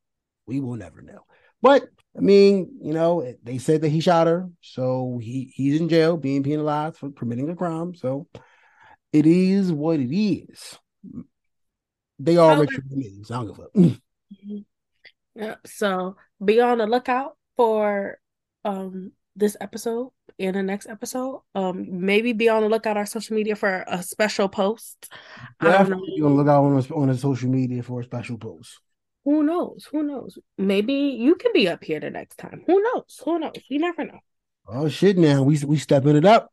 [SPEAKER 2] we will never know. But I mean, you know, they said that he shot her, so he he's in jail, being penalized for committing a crime. So it is what it is. They are Richard me, so I don't give a.
[SPEAKER 3] Mm-hmm. Yeah. So be on the lookout for um this episode and the next episode. Um, maybe be on the lookout our social media for a special post.
[SPEAKER 2] Definitely on the lookout on, on the social media for a special post
[SPEAKER 3] who knows? Who knows? Maybe you can be up here the next time. Who knows? Who knows? You never know.
[SPEAKER 2] Oh shit! Now we we stepping it up.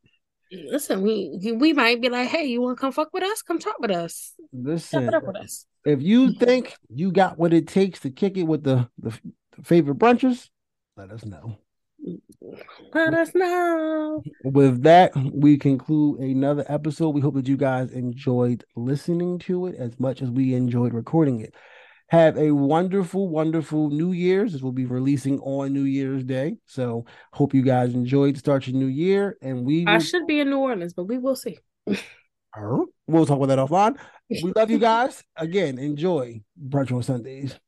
[SPEAKER 3] Listen, we we might be like, hey, you want to come fuck with us? Come talk with us.
[SPEAKER 2] Listen, Step it up with us. If you think you got what it takes to kick it with the the, the favorite brunches, let us know.
[SPEAKER 3] Let us know.
[SPEAKER 2] With that, we conclude another episode. We hope that you guys enjoyed listening to it as much as we enjoyed recording it. Have a wonderful, wonderful New Year's. This will be releasing on New Year's Day. So hope you guys enjoyed to start your new year. And we
[SPEAKER 3] will... I should be in New Orleans, but we will see.
[SPEAKER 2] Oh, we'll talk about that offline. We love you [LAUGHS] guys. Again, enjoy brunch on Sundays.